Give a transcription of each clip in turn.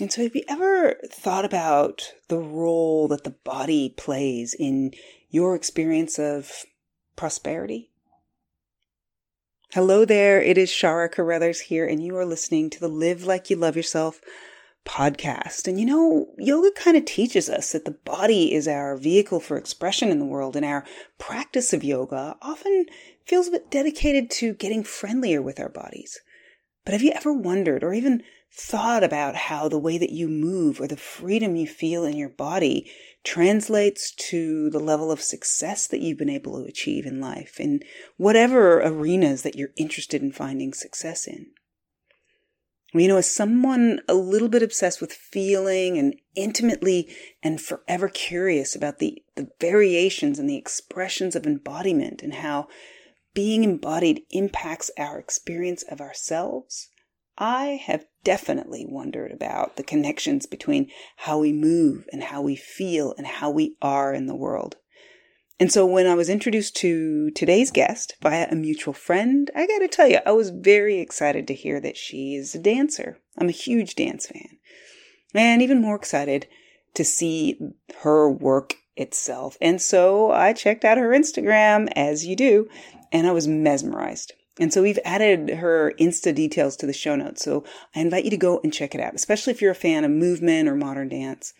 And so, have you ever thought about the role that the body plays in your experience of prosperity? Hello there, it is Chara Carruthers here, and you are listening to the Live Like You Love Yourself podcast. And you know, yoga kind of teaches us that the body is our vehicle for expression in the world, and our practice of yoga often feels a bit dedicated to getting friendlier with our bodies. But have you ever wondered or even thought about how the way that you move or the freedom you feel in your body translates to the level of success that you've been able to achieve in life in whatever arenas that you're interested in finding success in? You know, as someone a little bit obsessed with feeling and intimately and forever curious about the, the variations and the expressions of embodiment and how being embodied impacts our experience of ourselves, I have definitely wondered about the connections between how we move and how we feel and how we are in the world. And so when I was introduced to today's guest via a mutual friend, I got to tell you, I was very excited to hear that she is a dancer. I'm a huge dance fan. And even more excited to see her work itself. And so I checked out her Instagram, as you do, and I was mesmerized. And so we've added her Insta details to the show notes. So I invite you to go and check it out, especially if you're a fan of movement or modern dance.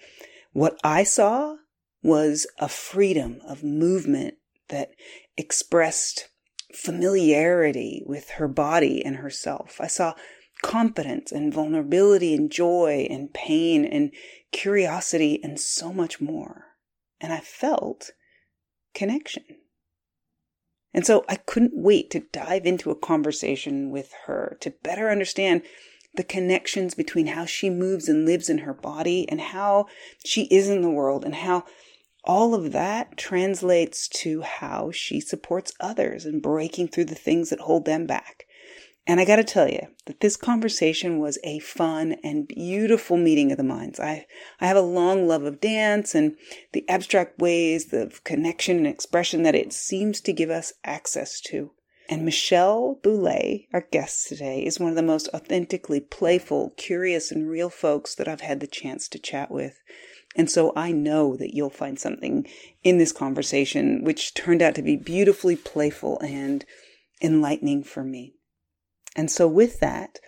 What I saw was a freedom of movement that expressed familiarity with her body and herself. I saw confidence and vulnerability and joy and pain and curiosity and so much more. And I felt connection. And so I couldn't wait to dive into a conversation with her to better understand the connections between how she moves and lives in her body and how she is in the world and how all of that translates to how she supports others and breaking through the things that hold them back. And I got to tell you that this conversation was a fun and beautiful meeting of the minds. I, I have a long love of dance and the abstract ways of connection and expression that it seems to give us access to. And Michelle Boulé, our guest today, is one of the most authentically playful, curious, and real folks that I've had the chance to chat with. And so I know that you'll find something in this conversation which turned out to be beautifully playful and enlightening for me. And so, with that,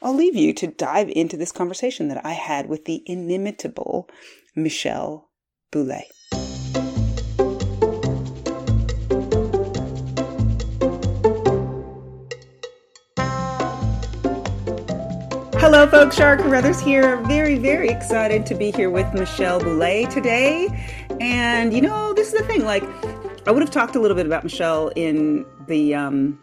I'll leave you to dive into this conversation that I had with the inimitable Michelle Boulé. Hello, folks. Chara Carruthers here. Very, very excited to be here with Michelle Boulé today. And you know, this is the thing. Like, I would have talked a little bit about Michelle in the um,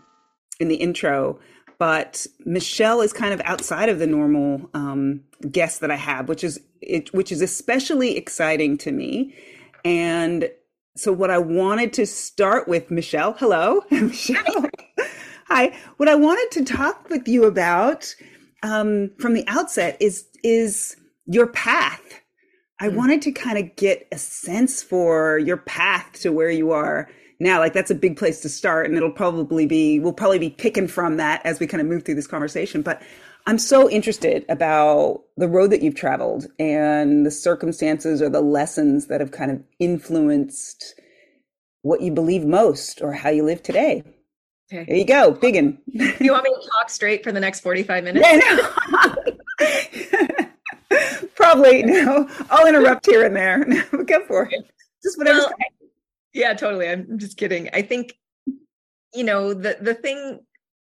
in the intro, but Michelle is kind of outside of the normal um, guest that I have, which is it, which is especially exciting to me. And so, what I wanted to start with, Michelle, hello, Michelle, hi. What I wanted to talk with you about um, from the outset is is your path. I mm. wanted to kind of get a sense for your path to where you are now like that's a big place to start and it'll probably be we'll probably be picking from that as we kind of move through this conversation. But i'm so interested about the road that you've traveled and the circumstances or the lessons that have kind of influenced what you believe most or how you live today. Okay. There you go biggin you want me to talk straight for the next 45 minutes? Yeah, no. probably no. I'll interrupt here and there. Go for it. Just whatever well, yeah, totally. I'm just kidding. I think, you know, the the thing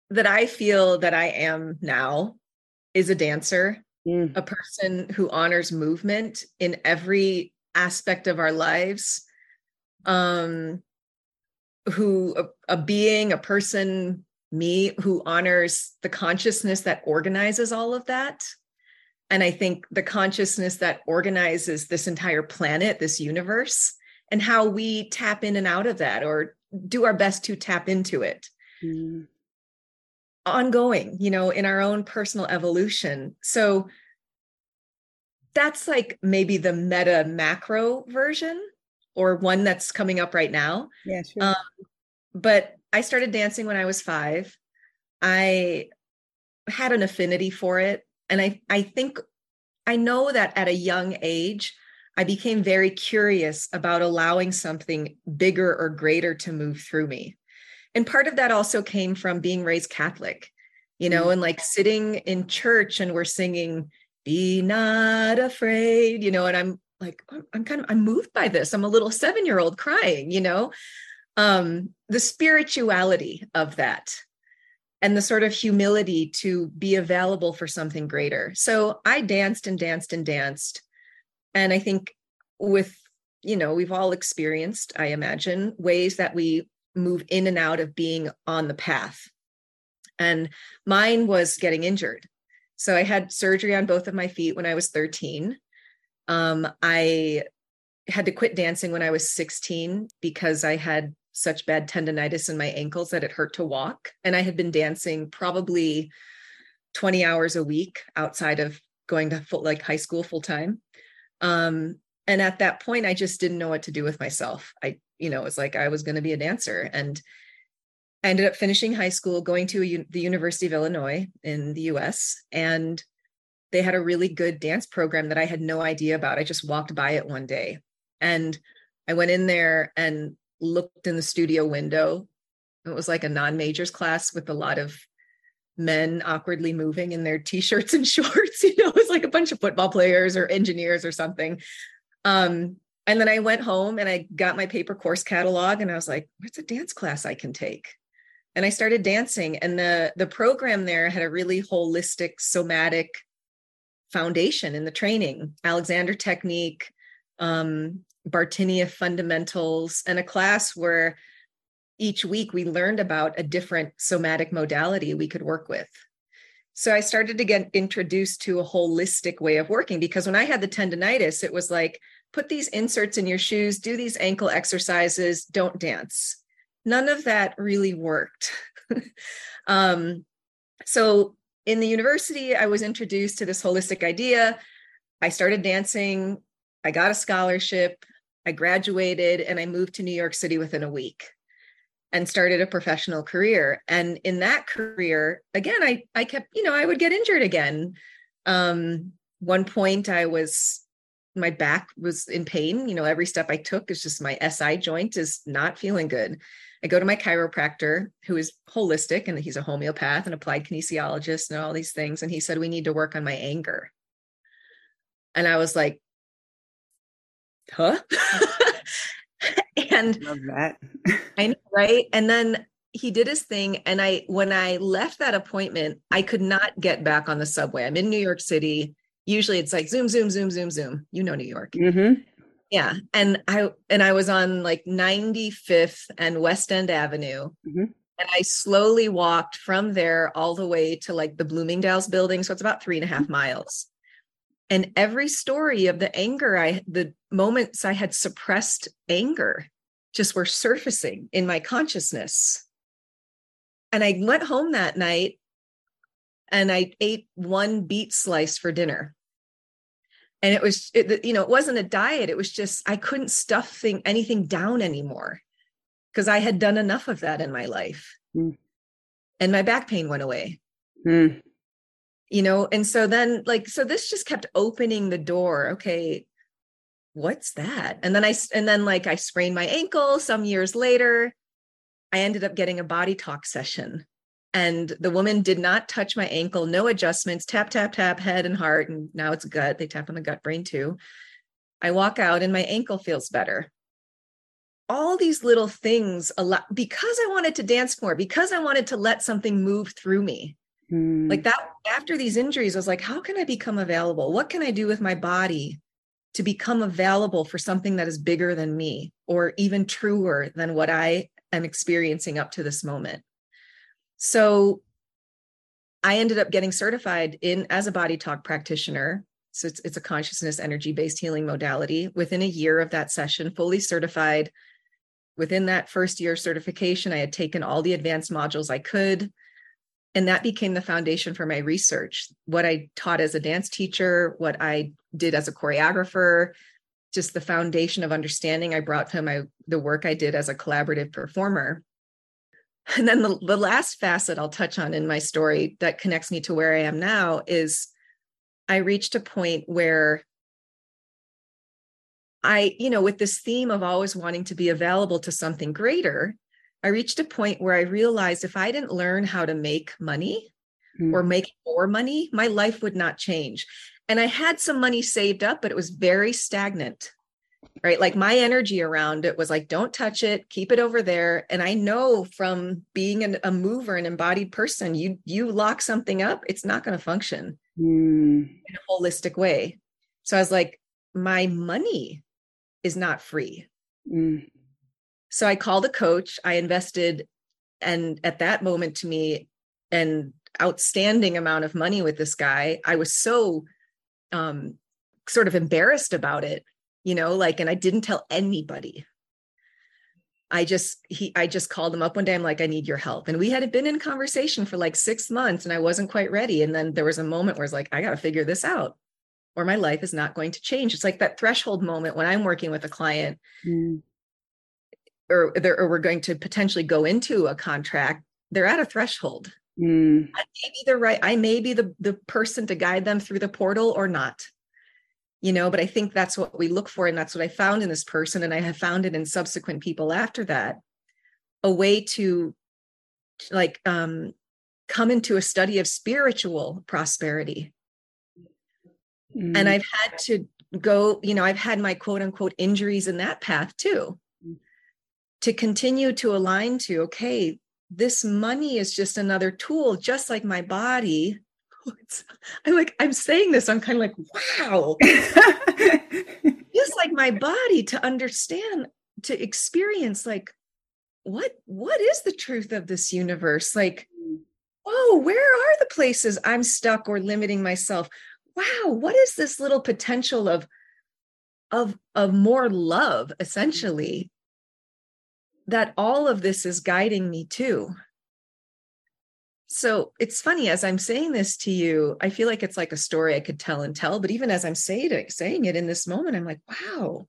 that I feel that I am now is a dancer, mm. a person who honors movement in every aspect of our lives. Um who a, a being, a person, me who honors the consciousness that organizes all of that. And I think the consciousness that organizes this entire planet, this universe, and how we tap in and out of that or do our best to tap into it. Mm. ongoing you know in our own personal evolution. So that's like maybe the meta macro version or one that's coming up right now. Yeah sure. Um, but i started dancing when i was five. I had an affinity for it. And i i think I know that at a young age, I became very curious about allowing something bigger or greater to move through me. And part of that also came from being raised Catholic, you know, mm-hmm. and like sitting in church and we're singing, Be not afraid, you know, and I'm like, I'm kind of, I'm moved by this. I'm a little seven year old crying, you know, um, the spirituality of that and the sort of humility to be available for something greater. So I danced and danced and danced. And I think with, you know, we've all experienced, I imagine, ways that we move in and out of being on the path. And mine was getting injured. So I had surgery on both of my feet when I was 13. Um, I had to quit dancing when I was 16 because I had such bad tendonitis in my ankles that it hurt to walk. And I had been dancing probably 20 hours a week outside of going to full, like high school full time. Um, and at that point, I just didn't know what to do with myself. I, you know, it was like I was going to be a dancer. And I ended up finishing high school, going to a, the University of Illinois in the US. And they had a really good dance program that I had no idea about. I just walked by it one day. And I went in there and looked in the studio window. It was like a non majors class with a lot of men awkwardly moving in their t-shirts and shorts you know it was like a bunch of football players or engineers or something. Um, and then i went home and i got my paper course catalog and i was like what's a dance class i can take? And i started dancing and the the program there had a really holistic somatic foundation in the training alexander technique um, Bartenieff fundamentals, and a class where each week we learned about a different somatic modality we could work with. So I started to get introduced to a holistic way of working because when I had the tendonitis, it was like, put these inserts in your shoes, do these ankle exercises, don't dance. None of that really worked. um, so in the university, I was introduced to this holistic idea. I started dancing. I got a scholarship. I graduated and I moved to New York City within a week and started a professional career. And in that career, again, I I kept, you know, I would get injured again. Um, one point I was my back was in pain. You know, every step I took is just my SI joint is not feeling good. I go to my chiropractor, who is holistic and he's a homeopath and applied kinesiologist and all these things. And he said, We need to work on my anger. And I was like, huh? and love that. I know, right? And then he did his thing. And I, when I left that appointment, I could not get back on the subway. I'm in New York City. Usually it's like zoom, zoom, zoom, zoom, zoom. You know New York. Mm-hmm. Yeah. And I and I was on like 95th and West End Avenue. Mm-hmm. And I slowly walked from there all the way to like the Bloomingdale's building. So it's about three and a half miles and every story of the anger i the moments i had suppressed anger just were surfacing in my consciousness. And i went home that night and i ate one beet slice for dinner. And it was it, you know it wasn't a diet. It was just i couldn't stuff thing, anything down anymore because i had done enough of that in my life. Mm. and my back pain went away. Mm you know and so then like so this just kept opening the door okay what's that? And then i and then like i sprained my ankle some years later. I ended up getting a body talk session. And the woman did not touch my ankle no adjustments tap tap tap head and heart and now it's gut. They tap on the gut brain too. I walk out and my ankle feels better. All these little things a lot because i wanted to dance more because i wanted to let something move through me Mm. Like that after these injuries, I was like, how can I become available? What can I do with my body to become available for something that is bigger than me or even truer than what I am experiencing up to this moment? So I ended up getting certified in as a body talk practitioner. So it's, it's a consciousness energy based healing modality. Within a year of that session, fully certified. Within that first year certification, I had taken all the advanced modules I could and that became the foundation for my research what i taught as a dance teacher what i did as a choreographer just the foundation of understanding. I brought to my the work i did as a collaborative performer. And then the, the last facet i'll touch on in my story that connects me to where i am now is I reached a point where I, you know, with this theme of always wanting to be available to something greater, I reached a point where I realized if I didn't learn how to make money mm. or make more money, my life would not change. And I had some money saved up, but it was very stagnant. Right. Like my energy around it was like, don't touch it, keep it over there. And I know from being an, a mover, an embodied person, you you lock something up, it's not going to function mm. in a holistic way. So I was like, my money is not free. Mm. So I called a coach, I invested, and at that moment to me, an outstanding amount of money with this guy. I was so um, sort of embarrassed about it, you know, like, and I didn't tell anybody. I just he I just called him up one day. I'm like, I need your help. And we had been in conversation for like six months and I wasn't quite ready. And then there was a moment where it's like, I got to figure this out or my life is not going to change. It's like that threshold moment when I'm working with a client mm. Or, or we're going to potentially go into a contract, they're at a threshold. Mm. I may be the right, I may be the, the person to guide them through the portal or not. You know, but I think that's what we look for. And that's what I found in this person. And I have found it in subsequent people after that. A way to like um come into a study of spiritual prosperity Mm. And I've had to go, you know, I've had my quote unquote injuries in that path too. Mm. To continue to align to, okay, this money is just another tool, just like my body. I'm like, I'm saying this, I'm kind of like, wow. just like my body to understand, to experience like what what is the truth of this universe? Like, oh, where are the places I'm stuck or limiting myself? wow what is this little potential of of of more love essentially that all of this is guiding me to so it's funny as i'm saying this to you i feel like it's like a story i could tell and tell but even as i'm saying it saying it in this moment i'm like wow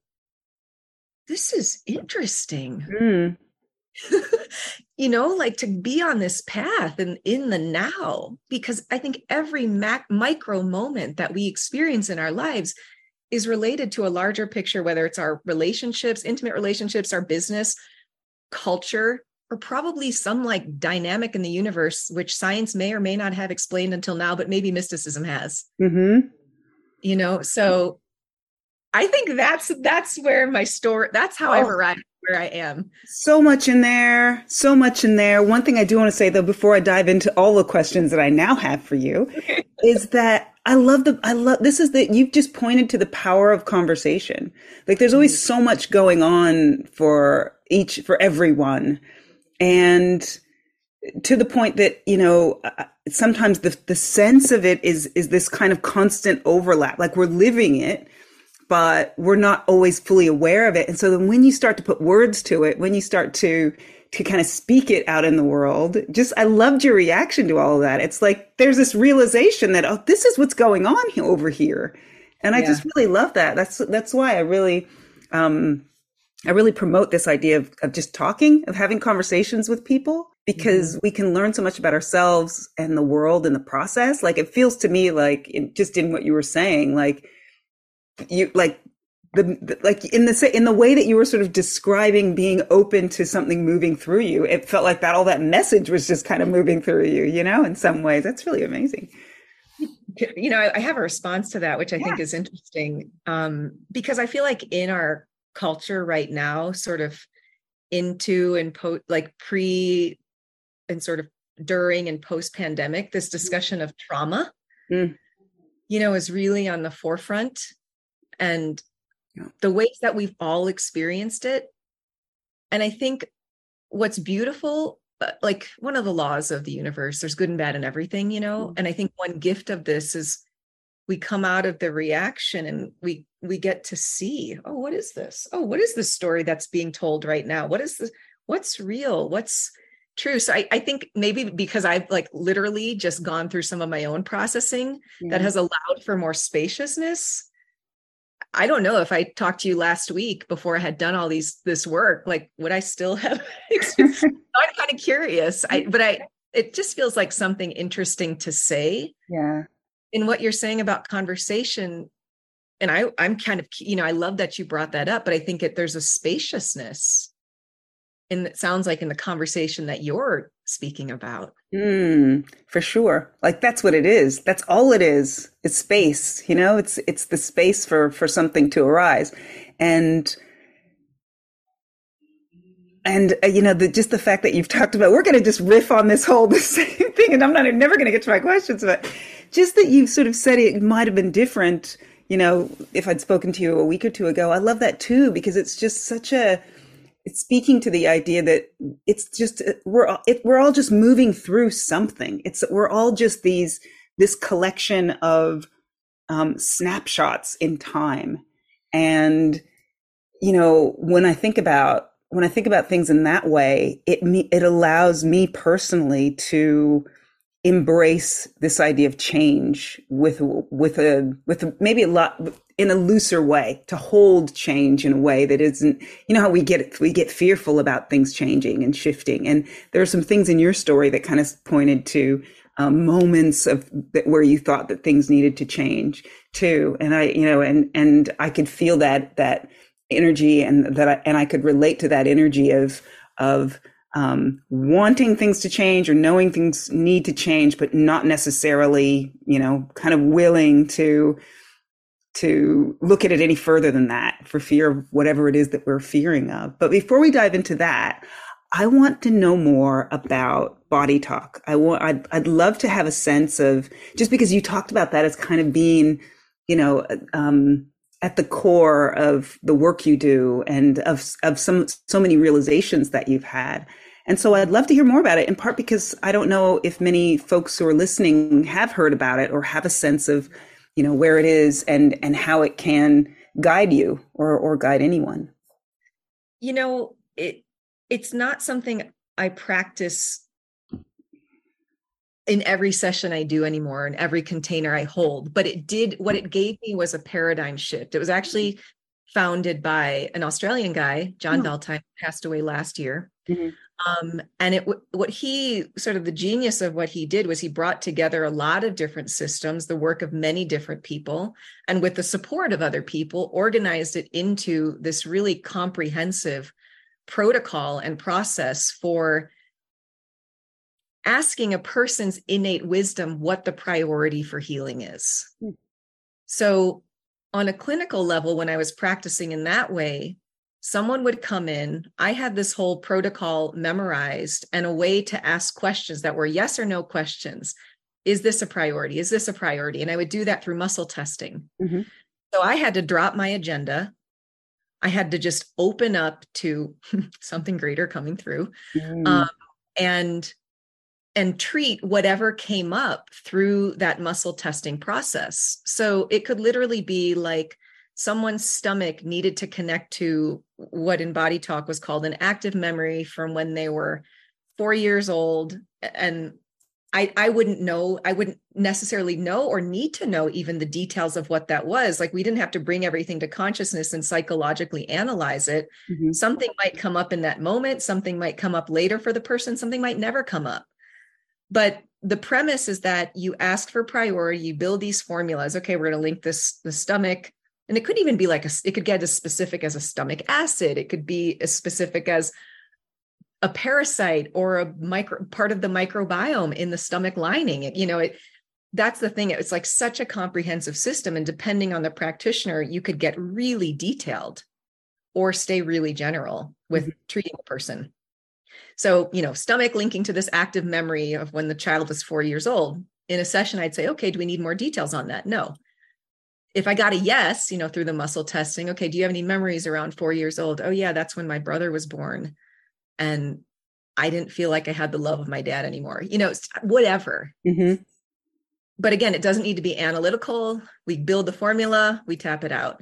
this is interesting mm. you know, like to be on this path and in the now, because I think every mac- micro moment that we experience in our lives is related to a larger picture, whether it's our relationships, intimate relationships, our business, culture, or probably some like dynamic in the universe, which science may or may not have explained until now, but maybe mysticism has. Mm-hmm. You know, so I think that's that's where my story. That's how oh. I've arrived where I am. So much in there. So much in there. One thing I do want to say though, before I dive into all the questions that I now have for you, is that I love the, I love, this is that you've just pointed to the power of conversation. Like there's always mm-hmm. so much going on for each, for everyone. And to the point that, you know, sometimes the, the sense of it is, is this kind of constant overlap. Like we're living it but we're not always fully aware of it. And so then when you start to put words to it, when you start to to kind of speak it out in the world, just I loved your reaction to all of that. It's like there's this realization that oh, this is what's going on over here, and I just really love that. That's that's why I really. Um, I really promote this idea of, of just talking, of having conversations with people because mm-hmm. we can learn so much about ourselves and the world in the process. Like it feels to me like in, just in what you were saying, like you like the, the, like in the in the way that you were sort of describing being open to something moving through you it felt like that all that message was just kind of moving through you you know in some ways that's really amazing you know i have a response to that which i yeah. think is interesting um, because i feel like in our culture right now sort of into and post like pre and sort of during and post pandemic this discussion of trauma mm. you know is really on the forefront and yeah. the ways that we've all experienced it. And I think what's beautiful, uh, like one of the laws of the universe, there's good and bad in everything, you know? Mm-hmm. And I think one gift of this is we come out of the reaction and we we get to see oh what is this oh what is the story that's being told right now what is this what's real what's true so I, I think maybe because i've like literally just gone through some of my own processing yeah. that has allowed for more spaciousness I don't know if I talked to you last week before I had done all these this work, like would I still have I'm kind of curious. I but I it just feels like something interesting to say. Yeah. in what you're saying about conversation and I I'm kind of you know I love that you brought that up, but I think it, there's a spaciousness and it sounds like in the conversation that you're speaking about. Mm, for sure. Like that's what it is. That's all it is. It's space, you know, it's it's the space for for something to arise. And and uh, you know the just the fact that you've talked about we're going to just riff on this whole the same thing and i'm not I'm never going to get to my questions but just that you've sort of said it might have been different you know, if I'd spoken to you a week or two ago, I love that too because it's just such a it's speaking to the idea that it's just we're all, it, we're all just moving through something. It's we're all just these this collection of um, snapshots in time, and you know when I think about when I think about things in that way, it me it allows me personally to embrace this idea of change with with a with a, maybe a lot in a looser way to hold change in a way that isn't you know how we get we get fearful about things changing and shifting? And there are some things in your story that kind of pointed to um, moments of where you thought that things needed to change too. And i you know and and i could feel that that energy and that I, and i could relate to that energy of of um, wanting things to change or knowing things need to change, but not necessarily, you know, kind of willing to to look at it any further than that for fear of whatever it is that we're fearing of. But before we dive into that, I want to know more about body talk. I want I'd, I'd love to have a sense of just because you talked about that as kind of being, you know, um, at the core of the work you do and of of some so many realizations that you've had. And so I'd love to hear more about it, in part because I don't know if many folks who are listening have heard about it or have a sense of, you know, where it is and and how it can guide you or or guide anyone. You know, it it's not something I practice in every session I do anymore, in every container I hold. But it did what it gave me was a paradigm shift. It was actually founded by an Australian guy, John oh. passed away last year. Mm-hmm. Um, and it what he sort of the genius of what he did was he brought together a lot of different systems, the work of many different people, and with the support of other people, organized it into this really comprehensive protocol and process for asking a person's innate wisdom what the priority for healing is. Mm. So, on a clinical level, when I was practicing in that way, someone would come in. I had this whole protocol memorized and a way to ask questions that were yes or no questions. Is this a priority? Is this a priority? And I would do that through muscle testing. Mm-hmm. So I had to drop my agenda. I had to just open up to something greater coming through. Mm. Um, and and treat whatever came up through that muscle testing process. So it could literally be like someone's stomach needed to connect to what in body talk was called an active memory from when they were four years old. And I, I wouldn't know, I wouldn't necessarily know or need to know even the details of what that was. Like we didn't have to bring everything to consciousness and psychologically analyze it. Mm-hmm. Something might come up in that moment, something might come up later for the person, something might never come up. But the premise is that you ask for priority, you build these formulas. Okay, we're going to link this the stomach, and it could even be like a, it could get as specific as a stomach acid. It could be as specific as a parasite or a micro part of the microbiome in the stomach lining. It, you know, it that's the thing. It's like such a comprehensive system, and depending on the practitioner, you could get really detailed or stay really general with mm-hmm. treating a person. So, you know, stomach linking to this active memory of when the child was four years old. In a session, I'd say, okay, do we need more details on that? No. If I got a yes, you know, through the muscle testing, okay, do you have any memories around four years old? Oh, yeah, that's when my brother was born. And I didn't feel like I had the love of my dad anymore, you know, whatever. Mm-hmm. But again, it doesn't need to be analytical. We build the formula, we tap it out,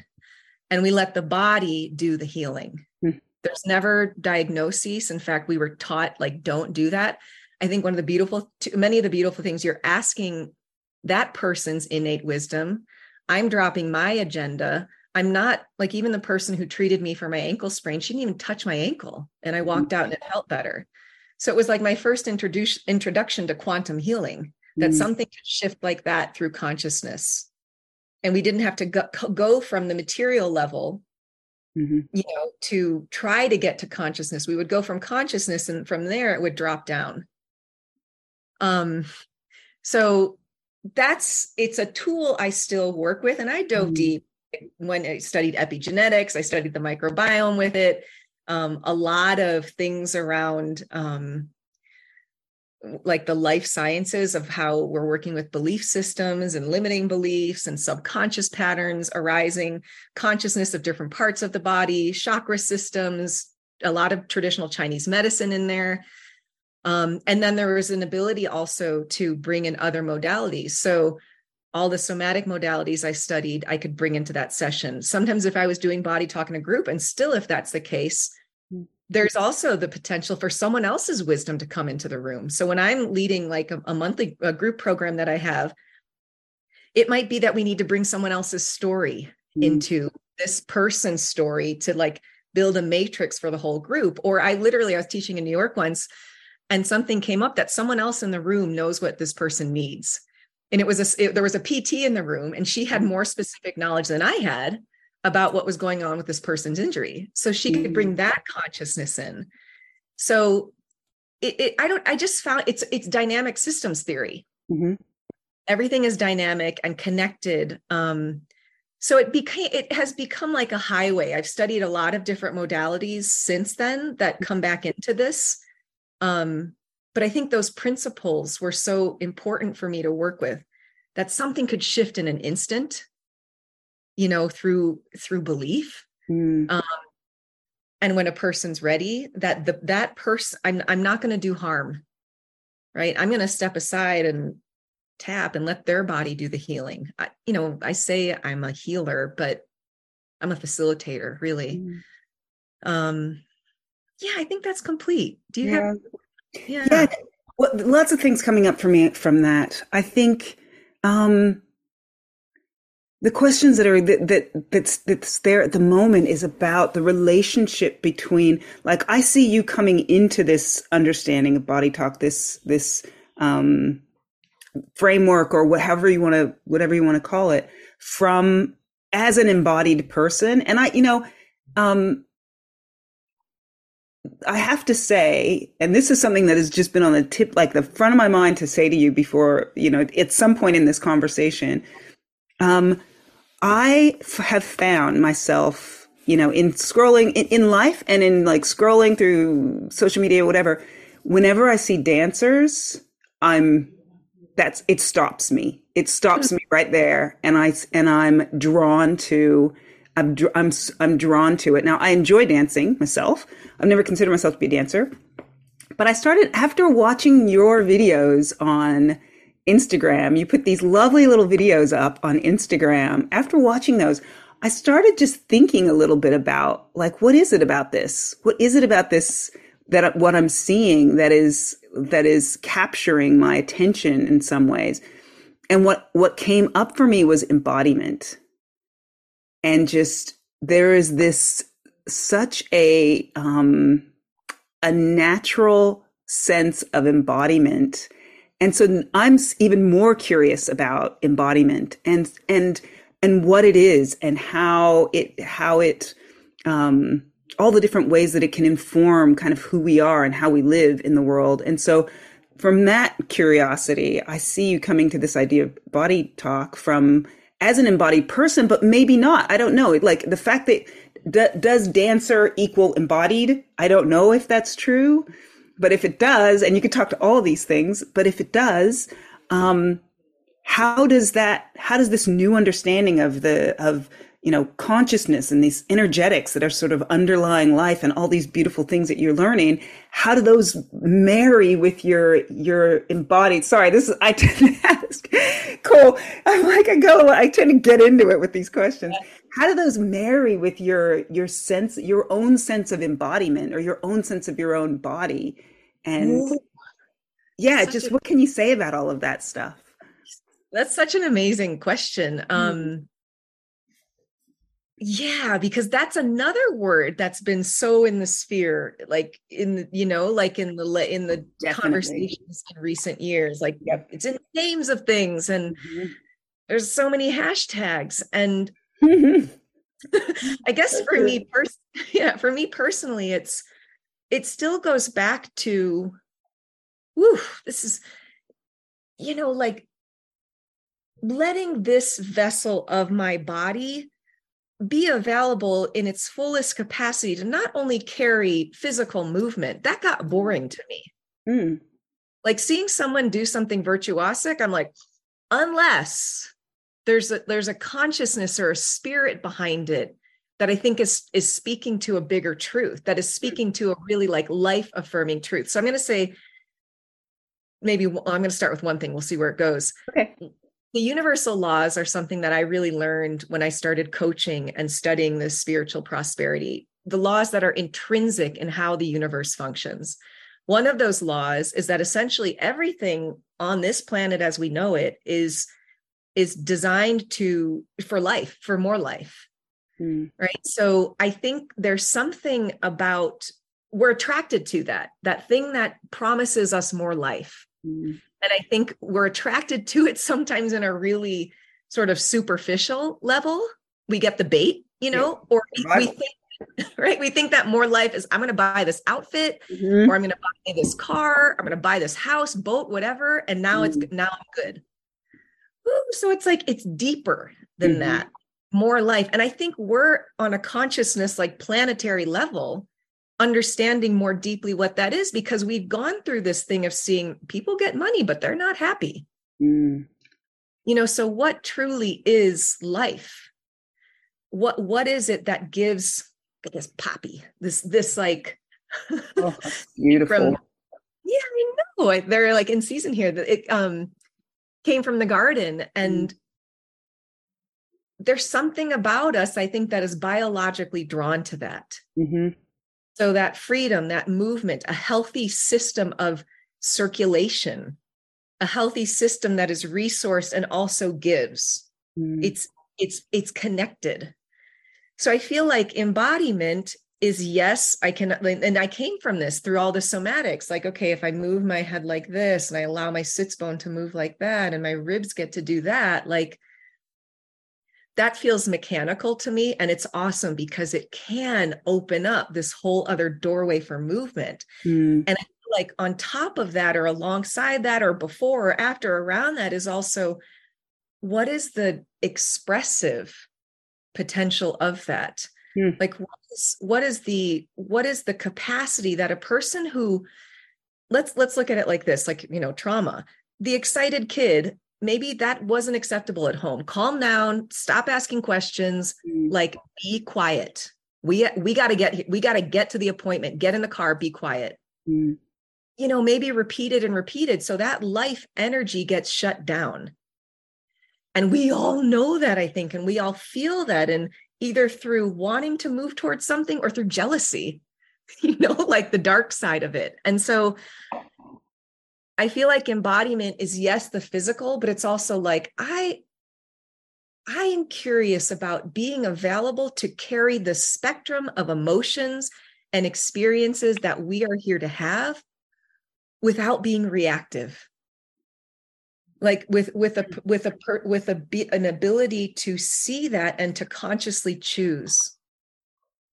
and we let the body do the healing. Mm-hmm there's never diagnoses in fact we were taught like don't do that i think one of the beautiful many of the beautiful things you're asking that person's innate wisdom i'm dropping my agenda. I'm not like even the person who treated me for my ankle sprain she didn't even touch my ankle and i walked out and it felt better. So it was like my first introduction introduction to quantum healing that mm. something could shift like that through consciousness. And we didn't have to go, go from the material level mm-hmm. you know to try to get to consciousness. We would go from consciousness and from there it would drop down. Um so that's it's a tool i still work with and i dove mm-hmm. deep when i studied epigenetics i studied the microbiome with it um, a lot of things around um, like the life sciences of how we're working with belief systems and limiting beliefs and subconscious patterns arising, consciousness of different parts of the body, chakra systems, a lot of traditional Chinese medicine in there. Um, and then there was an ability also to bring in other modalities. So all the somatic modalities I studied, I could bring into that session. Sometimes if I was doing body talk in a group, and still if that's the case, there's also the potential for someone else's wisdom to come into the room. So when I'm leading like a, a monthly a group program that I have, it might be that we need to bring someone else's story mm. into this person's story to like build a matrix for the whole group. Or I literally, I was teaching in New York once and something came up that someone else in the room knows what this person needs. And it was a, it, there was a PT in the room and she had mm. more specific knowledge than I had about what was going on with this person's injury so she could bring mm. that consciousness in so it, it, i don't i just found it's it's dynamic systems theory mm-hmm. everything is dynamic and connected um so it became it has become like a highway i've studied a lot of different modalities since then that come back into this um but i think those principles were so important for me to work with that something could shift in an instant you know through through belief mm. um, and when a person's ready that the that person i'm i'm not going to do harm right i'm going to step aside and tap and let their body do the healing I, you know i say i'm a healer but i'm a facilitator really mm. um yeah i think that's complete. Do you yeah. have yeah. Yeah. Well, lots of things coming up for me from that. I think um the questions that are that, that that's that's there at the moment is about the relationship between like i see you coming into this understanding of body talk this this um framework or whatever you want to whatever you want to call it from as an embodied person. And i you know um I have to say, and this is something that has just been on the tip, like the front of my mind to say to you before, you know, at some point in this conversation. Um, I f- have found myself, you know, in scrolling in, in life and in like scrolling through social media, whatever. Whenever I see dancers, I'm that's it stops me. It stops me right there, and I and I'm drawn to. I'm I'm I'm drawn to it. Now I enjoy dancing myself. I've never considered myself to be a dancer, but I started after watching your videos on Instagram. You put these lovely little videos up on Instagram. After watching those, I started just thinking a little bit about like, what is it about this? What is it about this that what I'm seeing that is, that is capturing my attention in some ways? And what, what came up for me was embodiment. And just, there is this such a, um, a natural sense of embodiment and so I'm even more curious about embodiment and and and what it is and how it how it um, all the different ways that it can inform kind of who we are and how we live in the world. And so from that curiosity, I see you coming to this idea of body talk from as an embodied person, but maybe not. I don't know. Like the fact that d- does dancer equal embodied? I don't know if that's true. But if it does, and you could talk to all these things, but if it does, um, how does that, how does this new understanding of the, of, you know, consciousness and these energetics that are sort of underlying life and all these beautiful things that you're learning, how do those marry with your, your embodied, sorry, this is, I tend to ask, cool. I'm like, I go, I tend to get into it with these questions. How do those marry with your your sense your own sense of embodiment or your own sense of your own body? And yeah just a, what can you say about all of that stuff? That's such an amazing question. Mm-hmm. um yeah because that's another word that's been so in the sphere like in the you know like in the in the Definitely. conversations in recent years like yep. it's in names of things and mm-hmm. there's so many hashtags and i guess for me pers- yeah for me personally it's it still goes back to whew, this is you know like letting this vessel of my body be available in its fullest capacity to not only carry physical movement, that got boring to me. Mm. Like seeing someone do something virtuosic, I'm like, unless there's a there's a consciousness or a spirit behind it that I think is is speaking to a bigger truth, that is speaking to a really like life affirming truth. So I'm going to say maybe I'm going to start with one thing. We'll see where it goes. Okay the universal laws are something that I really learned when I started coaching and studying this spiritual prosperity. The laws that are intrinsic in how the universe functions. One of those laws is that essentially everything on this planet as we know it is is designed to for life, for more life. Mm. Right? So I think there's something about we're attracted to that, that thing that promises us more life. Mm and I think we're attracted to it sometimes in a really sort of superficial level. We get the bait, you know, yeah. or we, think, right? We think that more life is I'm going to buy this outfit mm-hmm. or I'm going to buy this car, I'm going to buy this house, boat, whatever. And now mm-hmm. it's now I'm good. Ooh, so it's like it's deeper than mm-hmm. that, more life. And I think we're on a consciousness like planetary level understanding more deeply what that is because we've gone through this thing of seeing people get money but they're not happy. Mm. you know so what truly is life? What what is it that gives this poppy this this like oh, beautiful from, yeah i know. They're like in season here. That it um came from the garden and mm. there's something about us i think that is biologically drawn to that. Mm-hmm so that freedom, that movement, a healthy system of circulation, a healthy system that is resourced and also gives. Mm. It's it's it's connected. So I feel like embodiment is yes, I can and I came from this through all the somatics. Like, okay, if I move my head like this and I allow my sits bone to move like that and my ribs get to do that, like that feels mechanical to me and it's awesome because it can open up this whole other doorway for movement mm. and I feel like on top of that or alongside that or before or after around that is also what is the expressive potential of that mm. like what is, what is the what is the capacity that a person who let's let's look at it like this like you know trauma the excited kid maybe that wasn't acceptable at home. Calm down stop asking questions mm. like be quiet. We we got to get we got to get to the appointment get in the car be quiet. Mm. you know maybe repeated and repeated so that life energy gets shut down. And we all know that i think and we all feel that and either through wanting to move towards something or through jealousy you know like the dark side of it. And so I feel like embodiment is yes the physical, but it's also like I I am curious about being available to carry the spectrum of emotions and experiences that we are here to have without being reactive. Like with with a with a with a an ability to see that and to consciously choose.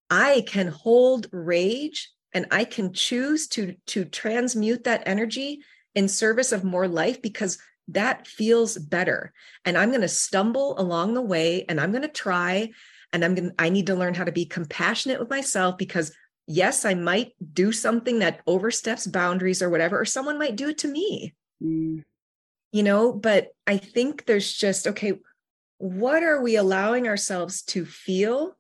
I can hold rage and i can choose to to transmute that energy in service of more life because that feels better. And i'm going to stumble along the way and i'm going to try and i'm going to i need to learn how to be compassionate with myself because yes i might do something that oversteps boundaries or whatever or someone might do it to me. Mm. you know but i think there's just okay what are we allowing ourselves to feel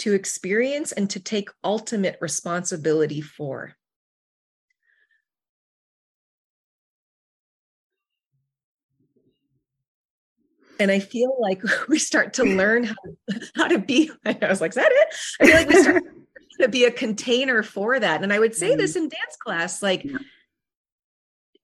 to experience and to take ultimate responsibility for and I feel like we start to learn how, how to be. I was like, is that it? I feel like we start to be a container for that. And I would say mm-hmm. this in dance class, like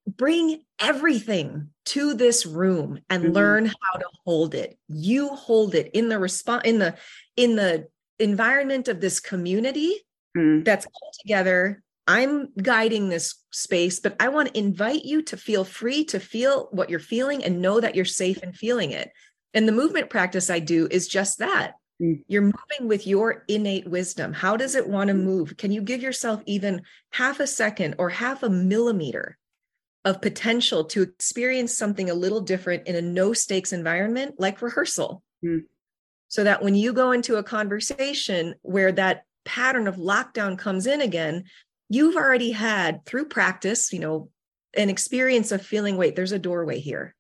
bring everything to this room and mm-hmm. learn how to hold it you hold it in the response in the in the environment of this community mm. that's all together i'm guiding this space but i want to invite you to feel free to feel what you're feeling and know that you're safe in feeling it and the movement practice i do is just that mm. you're moving with your innate wisdom how does it want to mm. move can you give yourself even half a second or half a millimeter of potential to experience something a little different in a no stakes environment like rehearsal. Mm. So that when you go into a conversation where that pattern of lockdown comes in again, you've already had through practice, you know, an experience of feeling, wait, there's a doorway here.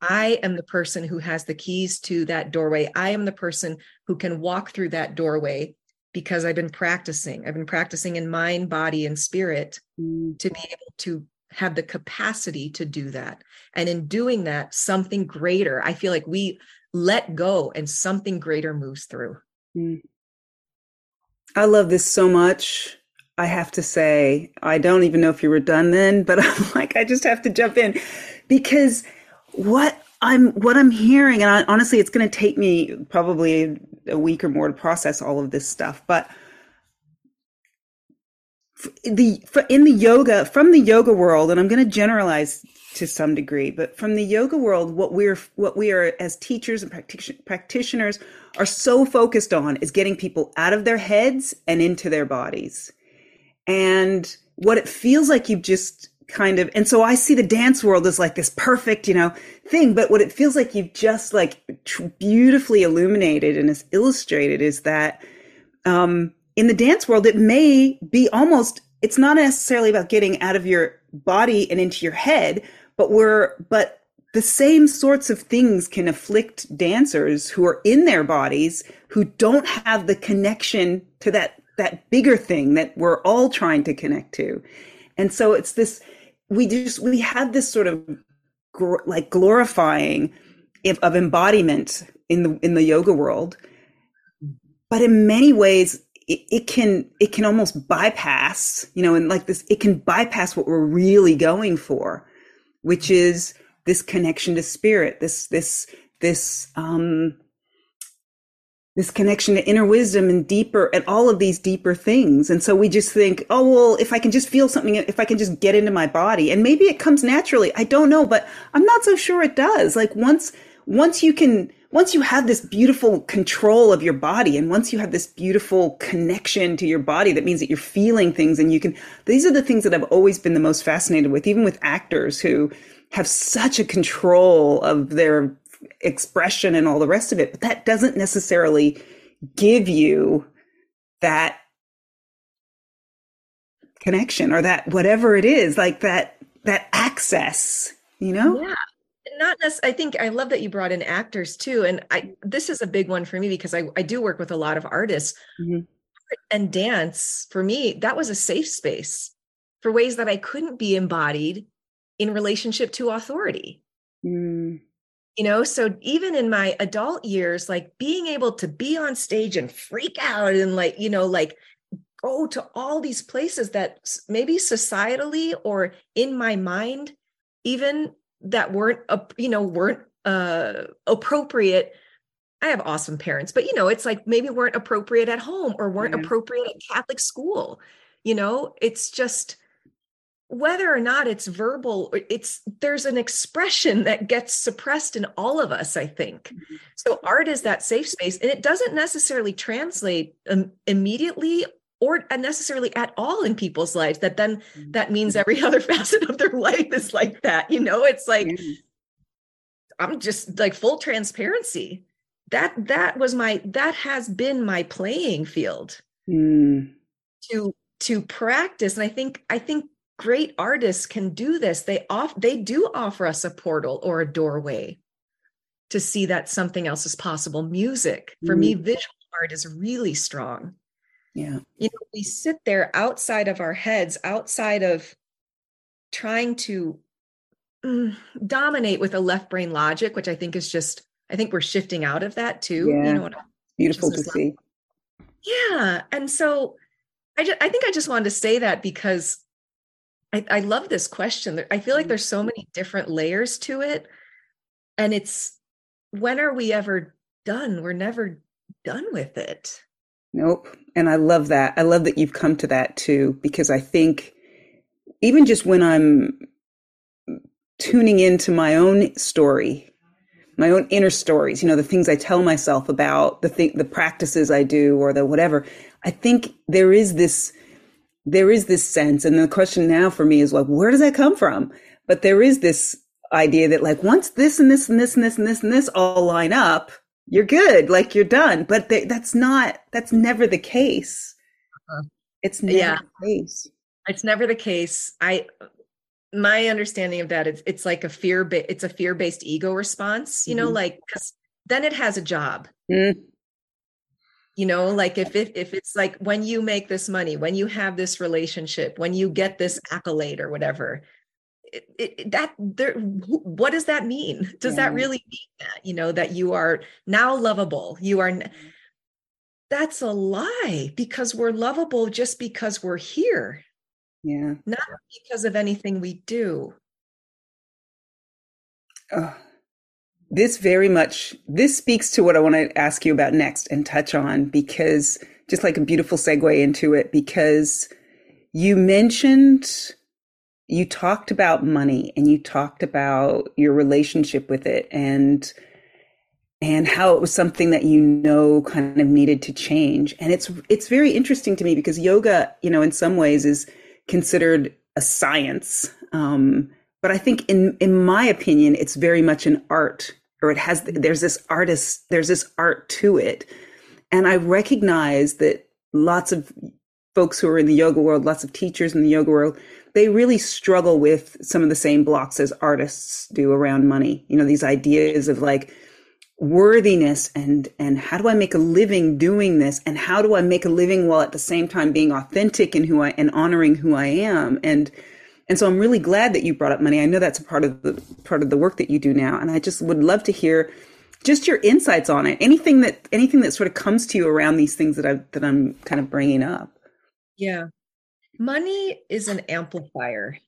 I am the person who has the keys to that doorway. I am the person who can walk through that doorway because I've been practicing. I've been practicing in mind, body, and spirit mm. to be able to have the capacity to do that. And in doing that, something greater, I feel like we let go and something greater moves through. Mm. I love this so much. I have to say, I don't even know if you were done then, but I'm like, I just have to jump in because what I'm what I'm hearing, and I, honestly, it's going to take me probably a week or more to process all of this stuff, but the in the yoga from the yoga world and i'm going to generalize to some degree but from the yoga world what we're what we are as teachers and practitioners are so focused on is getting people out of their heads and into their bodies and what it feels like you've just kind of and so i see the dance world as like this perfect you know thing but what it feels like you've just like beautifully illuminated and is illustrated is that um in the dance world, it may be almost, it's not necessarily about getting out of your body and into your head, but we're, but the same sorts of things can afflict dancers who are in their bodies who don't have the connection to that, that bigger thing that we're all trying to connect to. And so it's this, we just, we have this sort of gr- like glorifying of embodiment in the, in the yoga world. But in many ways, it, it can it can almost bypass you know and like this it can bypass what we're really going for which is this connection to spirit this this this um this connection to inner wisdom and deeper and all of these deeper things. And so we just think oh well if i can just feel something if i can just get into my body and maybe it comes naturally i don't know but i'm not so sure it does. Like once once you can once you have this beautiful control of your body and once you have this beautiful connection to your body that means that you're feeling things and you can these are the things that i've always been the most fascinated with even with actors who have such a control of their expression and all the rest of it but that doesn't necessarily give you that connection or that whatever it is like that that access you know yeah not necessarily. I think I love that you brought in actors too, and I this is a big one for me because I I do work with a lot of artists, mm-hmm. and dance for me that was a safe space for ways that I couldn't be embodied in relationship to authority. Mm. You know, so even in my adult years, like being able to be on stage and freak out and like, you know, like go to all these places that maybe societally or in my mind even that weren't you know weren't uh appropriate i have awesome parents but you know it's like maybe weren't appropriate at home or weren't mm-hmm. appropriate at catholic school you know it's just whether or not it's verbal it's there's an expression that gets suppressed in all of us i think mm-hmm. so art is that safe space and it doesn't necessarily translate um, immediately or necessarily at all in people's lives that then mm-hmm. that means every other facet of their life is like that you know it's like mm-hmm. i'm just like full transparency that that was my that has been my playing field mm. to to practice and i think i think great artists can do this they off they do offer us a portal or a doorway to see that something else is possible music for mm. me visual art is really strong yeah. You know, we sit there outside of our heads, outside of trying to mm, dominate with a left brain logic, which I think is just, I think we're shifting out of that too. Yeah. You know, beautiful to see. Yeah. And so I just, I think I just wanted to say that because I, I love this question. I feel like mm-hmm. there's so many different layers to it. And it's when are we ever done? We're never done with it. Nope. And I love that. I love that you've come to that too, because I think even just when I'm tuning into my own story, my own inner stories, you know, the things I tell myself about the thing, the practices I do or the whatever, I think there is this there is this sense, and the question now for me is like, where does that come from? But there is this idea that like once this and this and this and this and this and this all line up, you're good, like you're done. But they, that's not, that's never the case. Uh-huh. It's never yeah. the case. It's never the case. I, my understanding of that is it's like a fear, ba- it's a fear based ego response, you mm-hmm. know, like, cause then it has a job. Mm you know like if it, if it's like when you make this money when you have this relationship when you get this accolade or whatever it, it, that there what does that mean? Does yeah. that really mean that you know that you are now lovable? You are mm-hmm. that's a lie because we're lovable just because we're here. Yeah. Not because of anything we do. Oh, this very much this speaks to what I want to ask you about next and touch on because just like a beautiful segue into it because you mentioned you talked about money and you talked about your relationship with it and and how it was something that you know kind of needed to change. And it's it's very interesting to me because yoga you know in some ways is considered a science um, but I think in in my opinion, it's very much an art, or it has there's this artist, there's this art to it. And I recognize that lots of folks who are in the yoga world, lots of teachers in the yoga world, they really struggle with some of the same blocks as artists do around money. You know, these ideas of like worthiness and and how do I make a living doing this and how do I make a living while at the same time being authentic in who I and honoring who I am and and so I'm really glad that you brought up money. I know that's a part of the part of the work that you do now, and I just would love to hear just your insights on it. Anything that anything that sort of comes to you around these things that I that I'm kind of bringing up. Yeah, money is an amplifier.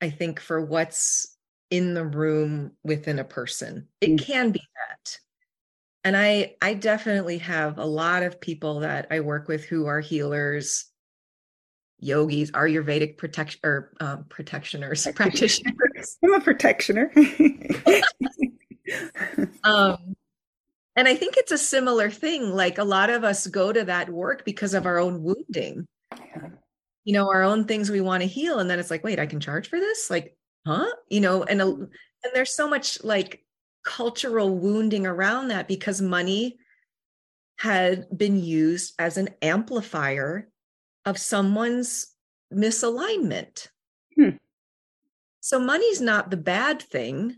I think for what's in the room within a person, it mm. can be that. And I I definitely have a lot of people that I work with who are healers yogis, Ayurvedic protection or um, protectioners, practitioners. I'm a protectioner. um, and I think it's a similar thing. Like a lot of us go to that work because of our own wounding. Yeah. You know, our own things we want to heal, and then it's like, wait, I can charge for this? Like, huh? You know, and a, and there's so much like cultural wounding around that because money had been used as an amplifier of someone's misalignment. Hmm. So money's not the bad thing.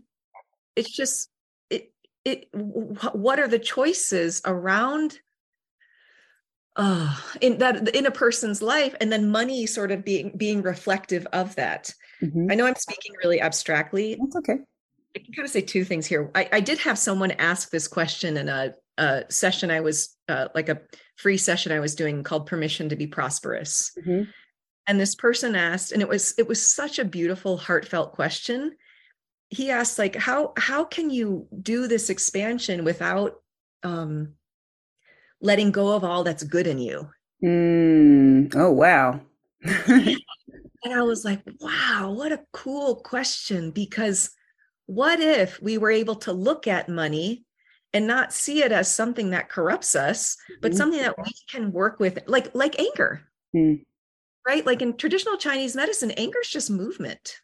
It's just it it what are the choices around uh in that in a person's life and then money sort of being being reflective of that. Mm-hmm. I know I'm speaking really abstractly. That's okay. I can kind of say two things here. I, I did have someone ask this question in a, a session I was uh, like a free session I was doing called Permission to Be Prosperous. Mm-hmm. And this person asked, and it was it was such a beautiful, heartfelt question. He asked, like, how how can you do this expansion without um, letting go of all that's good in you? Mm. Oh wow. and I was like, wow, what a cool question. Because what if we were able to look at money and not see it as something that corrupts us but mm-hmm. something that we can work with like like anger. Mm. right? Like in traditional chinese medicine anger is just movement.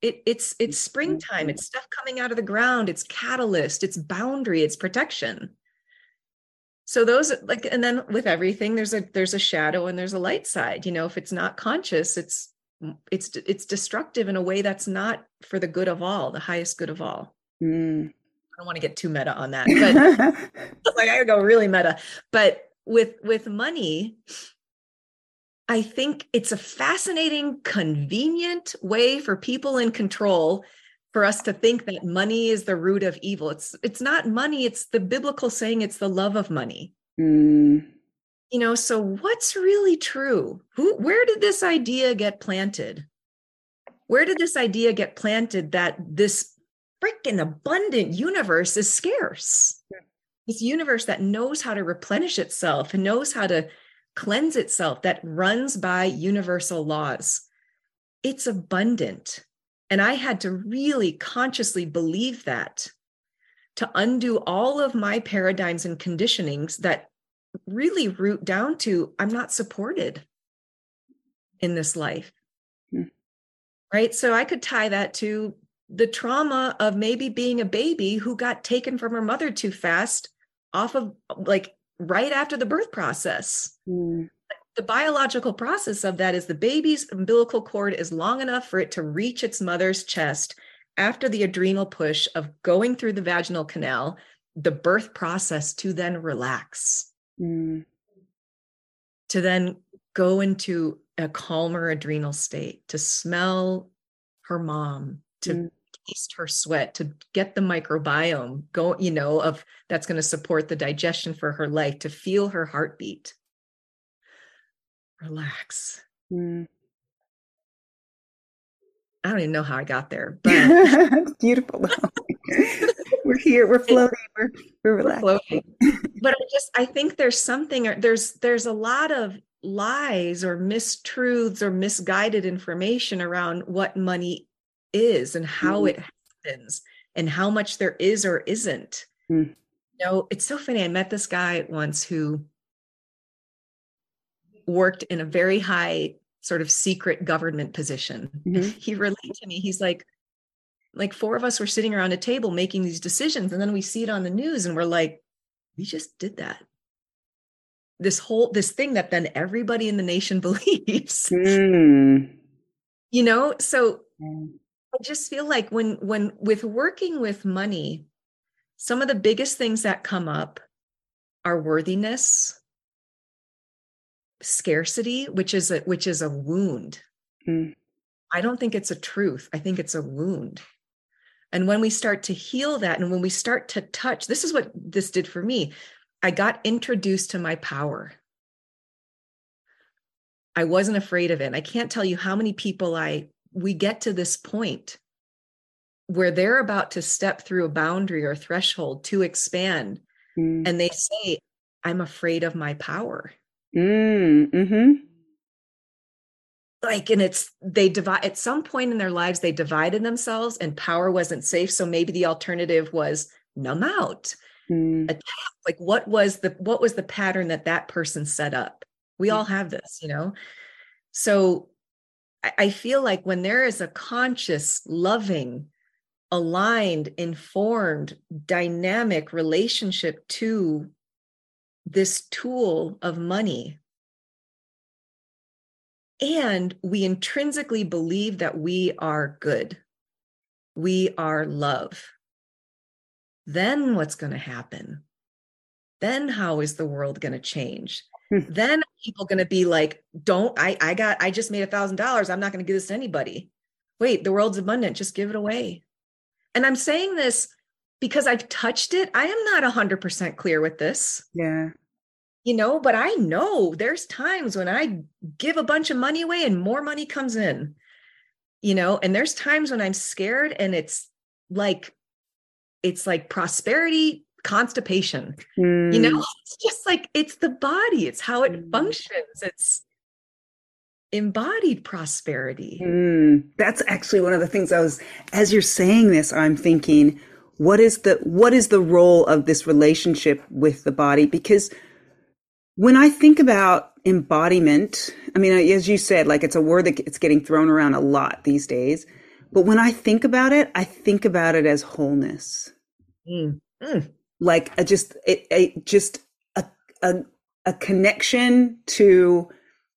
It, it's it's springtime. Mm-hmm. it's stuff coming out of the ground. It's catalyst. It's boundary. It's protection. So those like and then with everything there's a there's a shadow and there's a light side. You know if it's not conscious it's it's it's destructive in a way that's not for the good of all the highest good of all. Mm don't want to get too meta on that, but like I go really meta. But with with money, I think it's a fascinating, convenient way for people in control for us to think that money is the root of evil. It's it's not money, it's the biblical saying it's the love of money. Mm. You know, so what's really true? Who where did this idea get planted? Where did this idea get planted that this freaking abundant universe is scarce? This universe that knows how to replenish itself and knows how to cleanse itself, that runs by universal laws. It's abundant. And I had to really consciously believe that to undo all of my paradigms and conditionings that really root down to I'm not supported in this life. Hmm. Right. So I could tie that to the trauma of maybe being a baby who got taken from her mother too fast off of like right after the birth process. Mm. The biological process of that is the baby's umbilical cord is long enough for it to reach its mother's chest after the adrenal push of going through the vaginal canal, the birth process to then relax, mm. to then go into a calmer adrenal state, to smell her mom, to mm. Taste her sweat, to get the microbiome go, you know, of that's going to support the digestion for her life, to feel her heartbeat. Relax. Mm. I don't even know how I got there, but beautiful. we're here. We're floating. We're, we're relaxing. But I just I think there's something. or There's there's a lot of lies or mistruths or misguided information around what money is and how mm. it happens and how much there is or isn't. Mm. You know, it's so funny. I met this guy once who worked in a very high sort of secret government position. Mm-hmm. He related to me. He's like, like four of us were sitting around a table making these decisions, and then we see it on the news, and we're like, we just did that. This whole this thing that then everybody in the nation believes. Mm. You know, so mm. I just feel like when when with working with money, some of the biggest things that come up are worthiness, scarcity which is a which is a wound. Mm. i don't think it's a truth. I think it's a wound. And when we start to heal that and when we start to touch this is what this did for me. I got introduced to my power. I wasn't afraid of it. I can't tell you how many people i we get to this point where they're about to step through a boundary or threshold to expand mm. and they say i'm afraid of my power Mm, hmm Like, and it's they divide at some point in their lives, they divided themselves and power wasn't safe. So maybe the alternative was numb out. Mm. Like, what was the what was the pattern that that person set up? We all have this, you know. So I, feel like when there is a conscious, loving, aligned, informed, dynamic relationship to this tool of money and we intrinsically believe that we are good, we are love, then what's going to happen? Then how is the world going to change? Hmm. then people going to be like, don't, I, I got, I just made a thousand dollars. I'm not going to give this to anybody. Wait, the world's abundant. Just give it away. And I'm saying this because I've touched it. I am not a 100% clear with this. Yeah. You know, but I know there's times when I give a bunch of money away and more money comes in. You know, and there's times when I'm scared and it's like it's like prosperity constipation. Mm. You know, hmm. it's just like it's the body, it's how it mm. functions. It's embodied prosperity. Mm, that's actually one of the things I was as you're saying this I'm thinking what is the what is the role of this relationship with the body because when I think about embodiment, I mean as you said like it's a word that it's getting thrown around a lot these days but when I think about it I think about it as wholeness. Mm. Mm. Like a just it, a, just a, a a connection to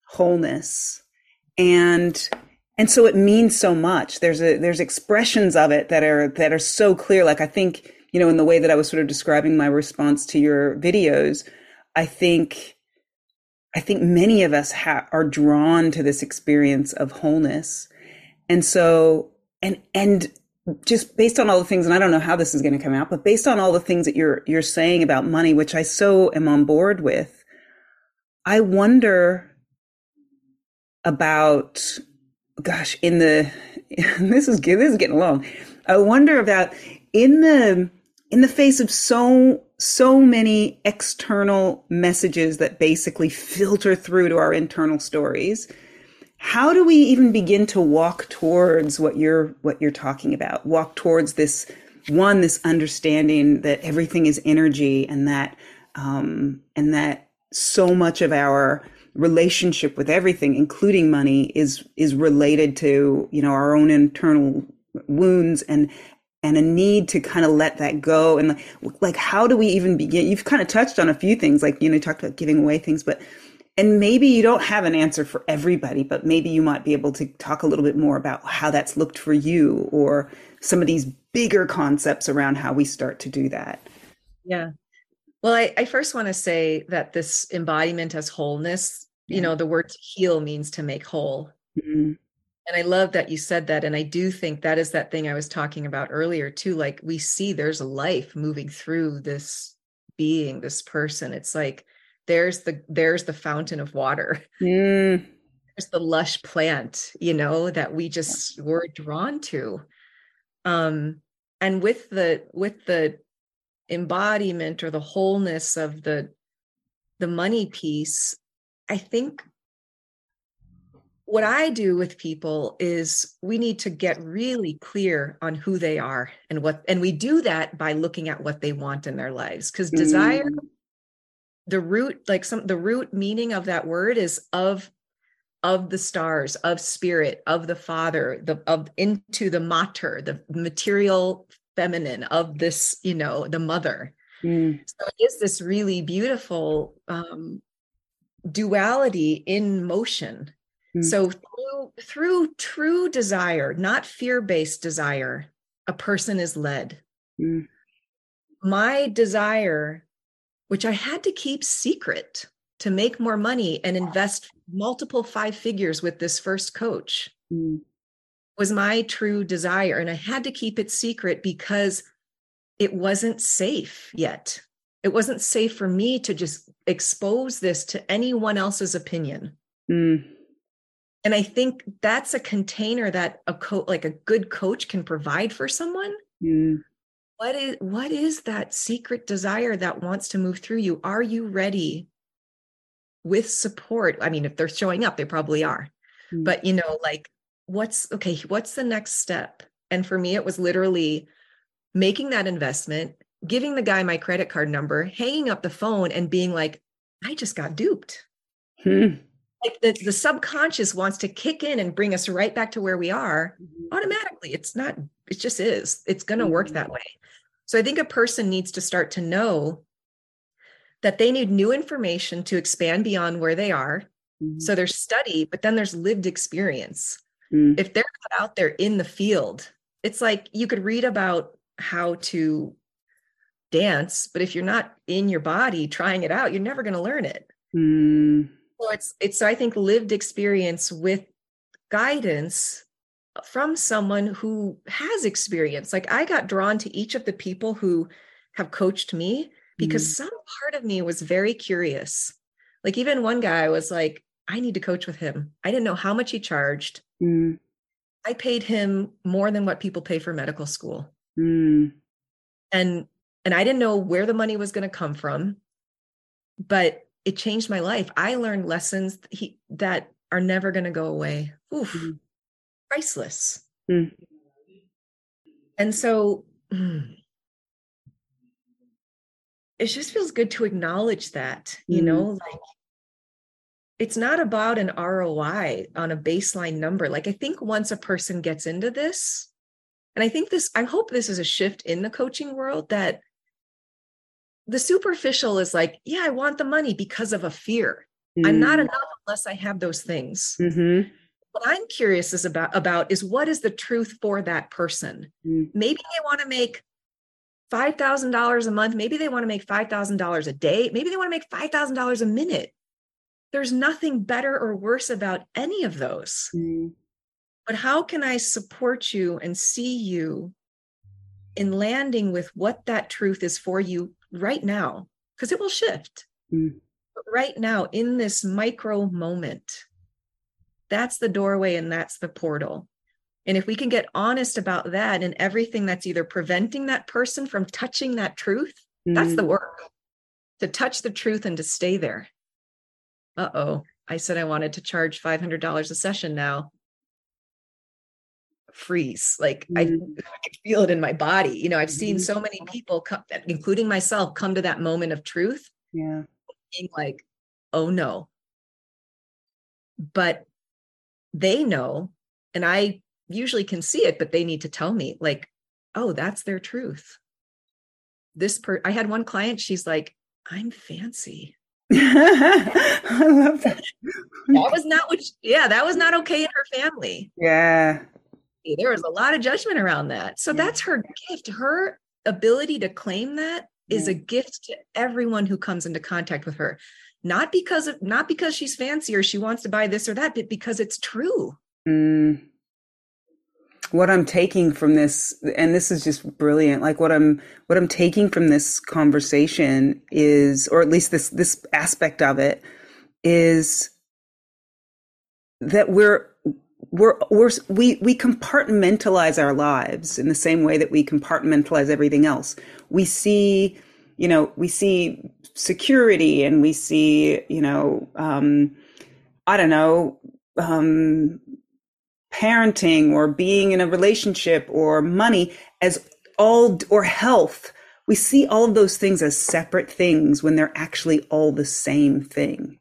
wholeness. And and so it means so much. There's a there's expressions of it that are that are so clear. Like i think you know in the way that i was sort of describing my response to your videos i think i think many of us ha- are drawn to this experience of wholeness. And so and and just based on all the things and i don't know how this is going to come out but based on all the things that you're you're saying about money which i so am on board with I wonder about, gosh, in the, this is, this is getting long. I wonder about in the, in the face of so, so many external messages that basically filter through to our internal stories, how do we even begin to walk towards what you're what you're talking about? Walk towards this one this understanding that everything is energy and that um, and that so much of our relationship with everything including money is is related to you know our own internal wounds and and a need to kind of let that go. And like, like how do we even begin? You've kind of touched on a few things like you know you talked about giving away things but and maybe you don't have an answer for everybody, but maybe you might be able to talk a little bit more about how that's looked for you or some of these bigger concepts around how we start to do that. Yeah. Well, I, I first want to say that this embodiment as wholeness, yeah. you know, the word heal means to make whole. Mm-hmm. And I love that you said that. And I do think that is that thing I was talking about earlier, too. Like we see there's a life moving through this being, this person. It's like, there's the there's the fountain of water mm. there's the lush plant you know that we just were drawn to um and with the with the embodiment or the wholeness of the the money piece i think what i do with people is we need to get really clear on who they are and what and we do that by looking at what they want in their lives because mm. desire the root like some the root meaning of that word is of of the stars of spirit of the father the of into the mater the material feminine of this you know the mother mm. so it is this really beautiful um duality in motion mm. so through through true desire not fear-based desire a person is led mm. my desire which I had to keep secret to make more money and invest multiple five figures with this first coach mm. was my true desire. And I had to keep it secret because it wasn't safe yet. It wasn't safe for me to just expose this to anyone else's opinion. Mm. And I think that's a container that a coach, like a good coach, can provide for someone. Mm what is what is that secret desire that wants to move through you? Are you ready with support? I mean if they're showing up they probably are. Mm-hmm. but you know like what's okay what's the next step? And for me it was literally making that investment giving the guy my credit card number hanging up the phone and being like i just got duped. Hmm. Like the, the subconscious wants to kick in and bring us right back to where we are mm-hmm. automatically it's not it just is it's going to mm-hmm. work that way so I think a person needs to start to know that they need new information to expand beyond where they are. Mm-hmm. So there's study, but then there's lived experience. Mm-hmm. If they're not out there in the field, it's like you could read about how to dance, but if you're not in your body trying it out, you're never going to learn it. So it's it's so I think lived experience with guidance from someone who has experience. Like I got drawn to each of the people who have coached me because mm. some part of me was very curious. Like even one guy was like, I need to coach with him. I didn't know how much he charged. Mm. I paid him more than what people pay for medical school. Mm. And and I didn't know where the money was going to come from, but it changed my life. I learned lessons he, that are never going to go away. Oof. Mm priceless. Mm. And so mm, it just feels good to acknowledge that, you mm. know, like it's not about an ROI on a baseline number. Like I think once a person gets into this, and I think this, I hope this is a shift in the coaching world that the superficial is like, yeah, I want the money because of a fear. Mm. I'm not mm. enough unless I have those things. Mm-hmm what I'm curious is about about is what is the truth for that person. Mm. Maybe they want to make five thousand dollars a month. Maybe they want to make five thousand dollars a day. Maybe they want to make five thousand dollars a minute. There's nothing better or worse about any of those. Mm. But how can I support you and see you in landing with what that truth is for you right now? Because it will shift. Mm. But right now in this micro moment that's the doorway and that's the portal and if we can get honest about that and everything that's either preventing that person from touching that truth mm. that's the mm. work to touch the truth and to stay there uh-oh i said i wanted to charge $500 a session now freeze like mm. I, I feel it in my body you know i've seen mm-hmm. so many people come including myself come to that moment of truth yeah. being like oh no. But they know and i usually can see it but they need to tell me like oh that's their truth. This per i had one client she's like i'm fancy. I love that. That was not what she, yeah that was not okay in her family. Yeah there was a lot of judgment around that. So yeah. that's her gift. Her ability to claim that is yeah. a gift to everyone who comes into contact with her. Not because of not because she's fancy or she wants to buy this or that, but because it's true. Mm. What I'm taking from this, and this is just brilliant. Like what I'm what I'm taking from this conversation is, or at least this this aspect of it, is that we're we're, we're we we compartmentalize our lives in the same way that we compartmentalize everything else. We see, you know, we see security and we see, you know, um, I don't know, um, parenting or being in a relationship or money as all or health. We see all of those things as separate things when they're actually all the same thing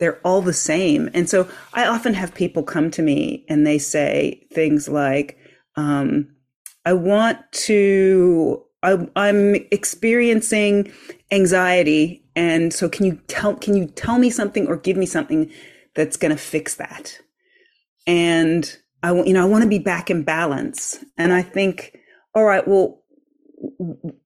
they're all the same. And so I often have people come to me and they say things like, um, I want to, I, I'm experiencing anxiety. And so can you tell, can you tell me something or give me something that's going to fix that? And I want, you know, I want to be back in balance. And I think, all right, well,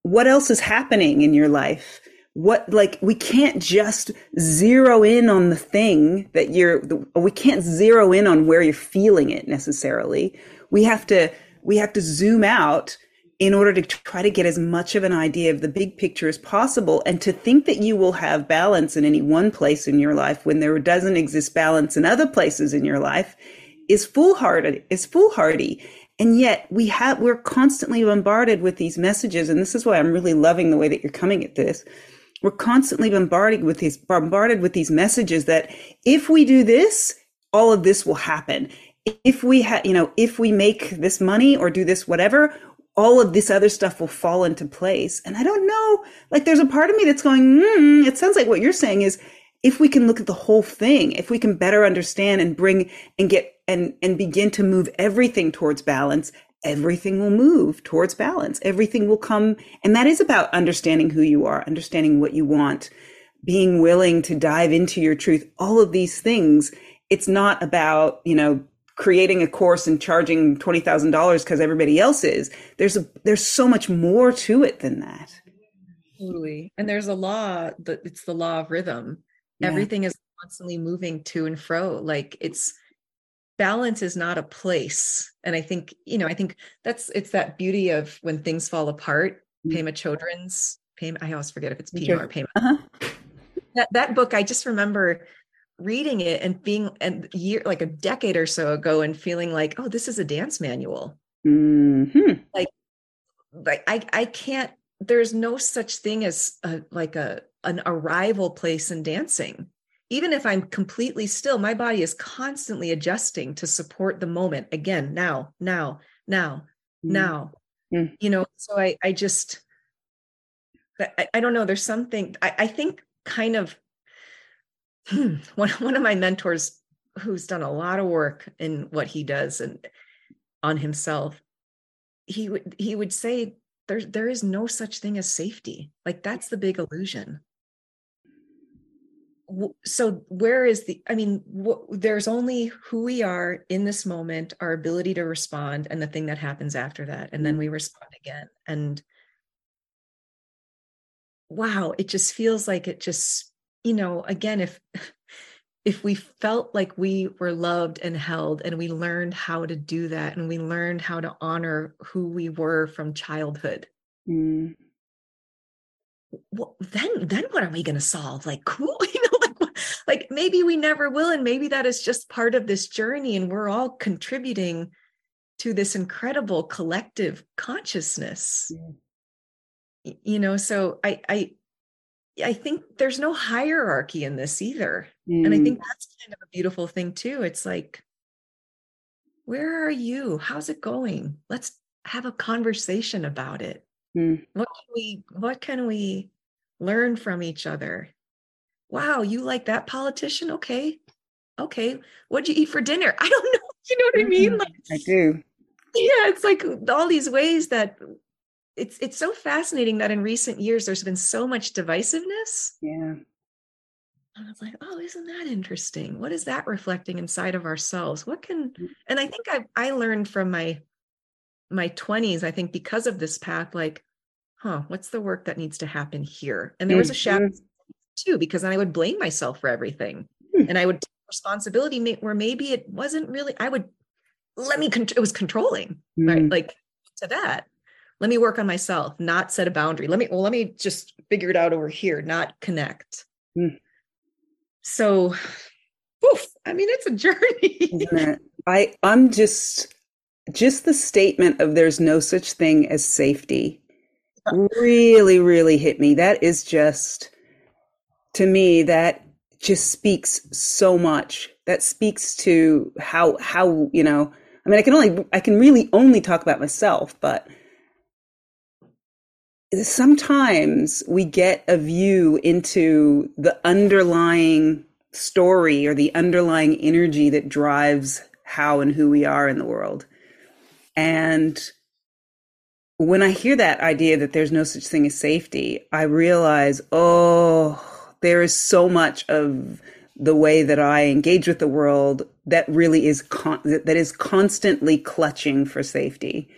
what else is happening in your life? What like we can't just zero in on the thing that you're we can't zero in on where you're feeling it necessarily. We have to we have to zoom out in order to try to get as much of an idea of the big picture as possible. And to think that you will have balance in any one place in your life when there doesn't exist balance in other places in your life is foolhardy is foolhardy. And yet we have we're constantly bombarded with these messages. And this is why i'm really loving the way that you're coming at this we're constantly bombarded with these bombarded with these messages that if we do this, all of this will happen. If we have, you know, if we make this money or do this whatever, all of this other stuff will fall into place. And I don't know, like there's a part of me that's going, mm, it sounds like what you're saying is if we can look at the whole thing, if we can better understand and bring and get and and begin to move everything towards balance, everything will move towards balance. Everything will come. And that is about understanding who you are, understanding what you want, being willing to dive into your truth, all of these things. It's not about, you know, creating a course and charging $20,000 because everybody else is. There's a, there's so much more to it than that. Totally. And there's a law that it's the law of rhythm. Yeah. Everything is constantly moving to and fro. Like it's, balance is not a place and i think you know i think that's it's that beauty of when things fall apart mm-hmm. pema chodron's pema i always forget if it's pema or pema uh-huh. that, that book i just remember reading it and being and year like a decade or so ago and feeling like oh this is a dance manual mm-hmm. like like i i can't there's no such thing as a, like a an arrival place in dancing even if I'm completely still, my body is constantly adjusting to support the moment again, now, now, now, mm. now. Mm. You know, so I, I just, I, I don't know. There's something I, I think kind of hmm, one, one of my mentors who's done a lot of work in what he does and on himself, he would, he would say, there, there is no such thing as safety. Like that's the big illusion so where is the i mean there's only who we are in this moment our ability to respond and the thing that happens after that. And then we respond again. And wow it just feels like it just you know again if if we felt like we were loved and held and we learned how to do that and we learned how to honor who we were from childhood. Mm. well, then then what are we going to solve? Like cool like maybe we never will and maybe that is just part of this journey and we're all contributing to this incredible collective consciousness yeah. you know so i i i think there's no hierarchy in this either mm. and i think mm. that's kind of a beautiful thing too it's like where are you how's it going let's have a conversation about it mm. what can we what can we learn from each other wow you like that politician okay okay what'd you eat for dinner i don't know you know what I mean? Mm-hmm. Like, I do. Yeah, it's like all these ways that it's it's so fascinating that in recent years there's been so much divisiveness. Yeah. And I was like, oh, isn't that interesting? What is that reflecting inside of ourselves? What can mm. and I think I I learned from my my 20s, I think because of this path, like, huh, what's the work that needs to happen here? And there was a shadow mm-hmm. Too, because then I would blame myself for everything. Mm. And I would take responsibility where maybe it wasn't really i would let me it was controlling mm. right like to that let me work on myself not set a boundary let me well let me just figure it out over here not connect mm. so oof, i mean it's a journey i i'm just just the statement of there's no such thing as safety really really hit me that is just to me that just speaks so much. That speaks to how how you know. I mean, I can only I can really only talk about myself, but sometimes we get a view into the underlying story or the underlying energy that drives how and who we are in the world. And when I hear that idea that there's no such thing as safety, I realize, oh, there is so much of the way that I engage with the world that really is con- that is constantly clutching for safety.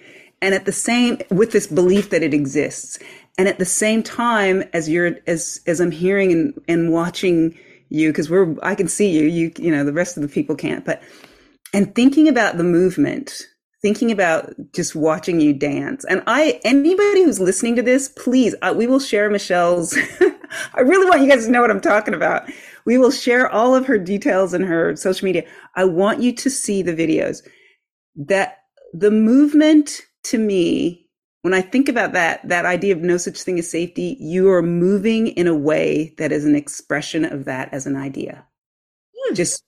And at the same with this belief that it exists. And at the same time as you're as as I'm hearing and, and watching you because we're I can see you you you know the rest of the people can't but and thinking about the movement thinking about just watching you dance and i anybody who's listening to this please uh, we will share michelle's I really want you guys to know what I'm talking about. We will share all of her details in her social media. I want you to see the videos. That the movement to me, when I think about that, that idea of no such thing as safety, you are moving in a way that is an expression of that as an idea. Mm. Just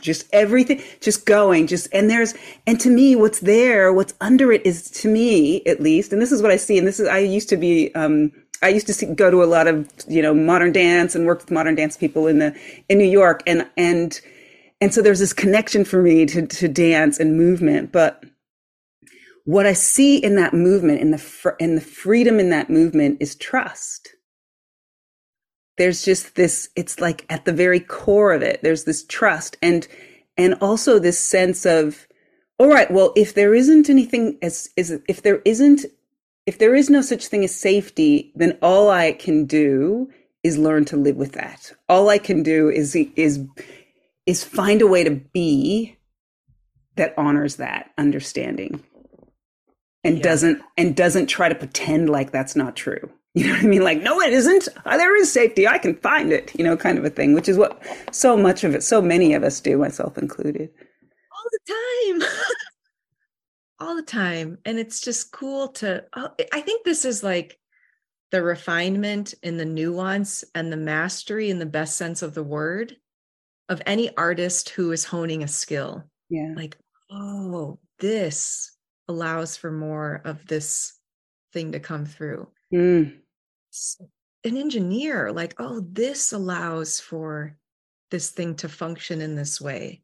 just everything just going just and there's and to me what's there what's under it is to me at least and this is what i see and this is i used to be um I used to see, go to a lot of you know modern dance and work with modern dance people in the in New York, and and and so there's this connection for me to to dance and movement. But what I see in that movement, in the fr- in the freedom in that movement, is trust. There's just this. It's like at the very core of it. There's this trust, and and also this sense of, all right, well, if there isn't anything as is if there isn't if there is no such thing as safety, then all I can do is learn to live with that. All I can do is is is find a way to be that honors that understanding and yeah. doesn't and doesn't try to pretend like that's not true. You know what I mean? Like, no, it isn't. Uh, there is safety. I can find it. You know, kind of a thing, which is what so much of it, so many of us do, myself included. All the time. all the time and it's just cool to uh, i think this is like the refinement and the nuance and the mastery in the best sense of the word of any artist who is honing a skill yeah like oh this allows for more of this thing to come through mm. An engineer like oh this allows for this thing to function in this way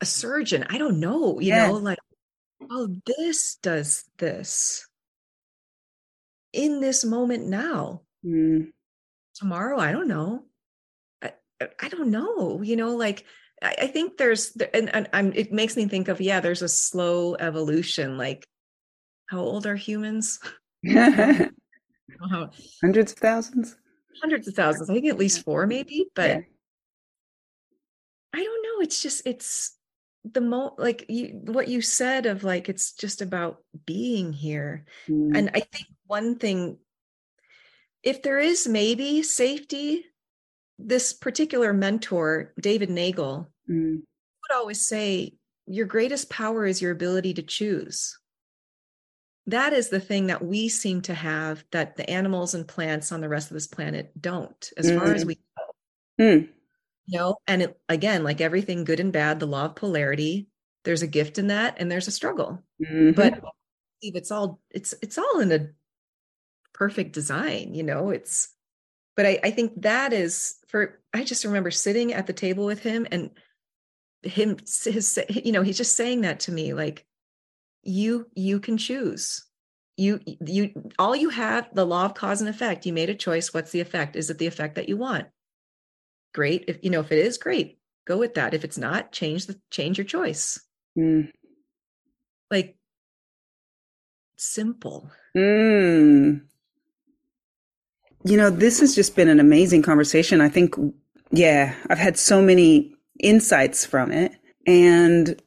a surgeon i don't know you yeah. know like oh, this does this in this moment now. Mm. Tomorrow, I don't know. I, I don't know. You know, like I, I think there's, and, and I'm, it makes me think of, yeah, there's a slow evolution. Like, how old are humans? Hundreds of thousands? Hundreds of thousands. I think at least four, maybe, but yeah. I don't know. It's just, it's, the mo like you what you said of like it's just about being here mm. and i think one thing if there is maybe safety this particular mentor, David Neagle, mm. would always say, Your greatest power is your ability to choose. That is the thing that we seem to have that the animals and plants on the rest of this planet don't, as mm. far as mm. we know. Mm. You know, and it, again, like everything good and bad, the law of polarity, there's a gift in that and there's a struggle. Mm-hmm. But it's all it's it's all in a perfect design, you know, it's but I, I think that is for i just remember sitting at the table with him and him his you know he's just saying that to me like you you can choose. You you all you have the law of cause and effect. You made a choice. What's the effect? Is it the effect that you want? Great. If you know if it is great. Go with that. If it's not change the change your choice. Mm. like simple. Mm. You know, this has just been an amazing conversation. I think, yeah, I've had so many insights from it. And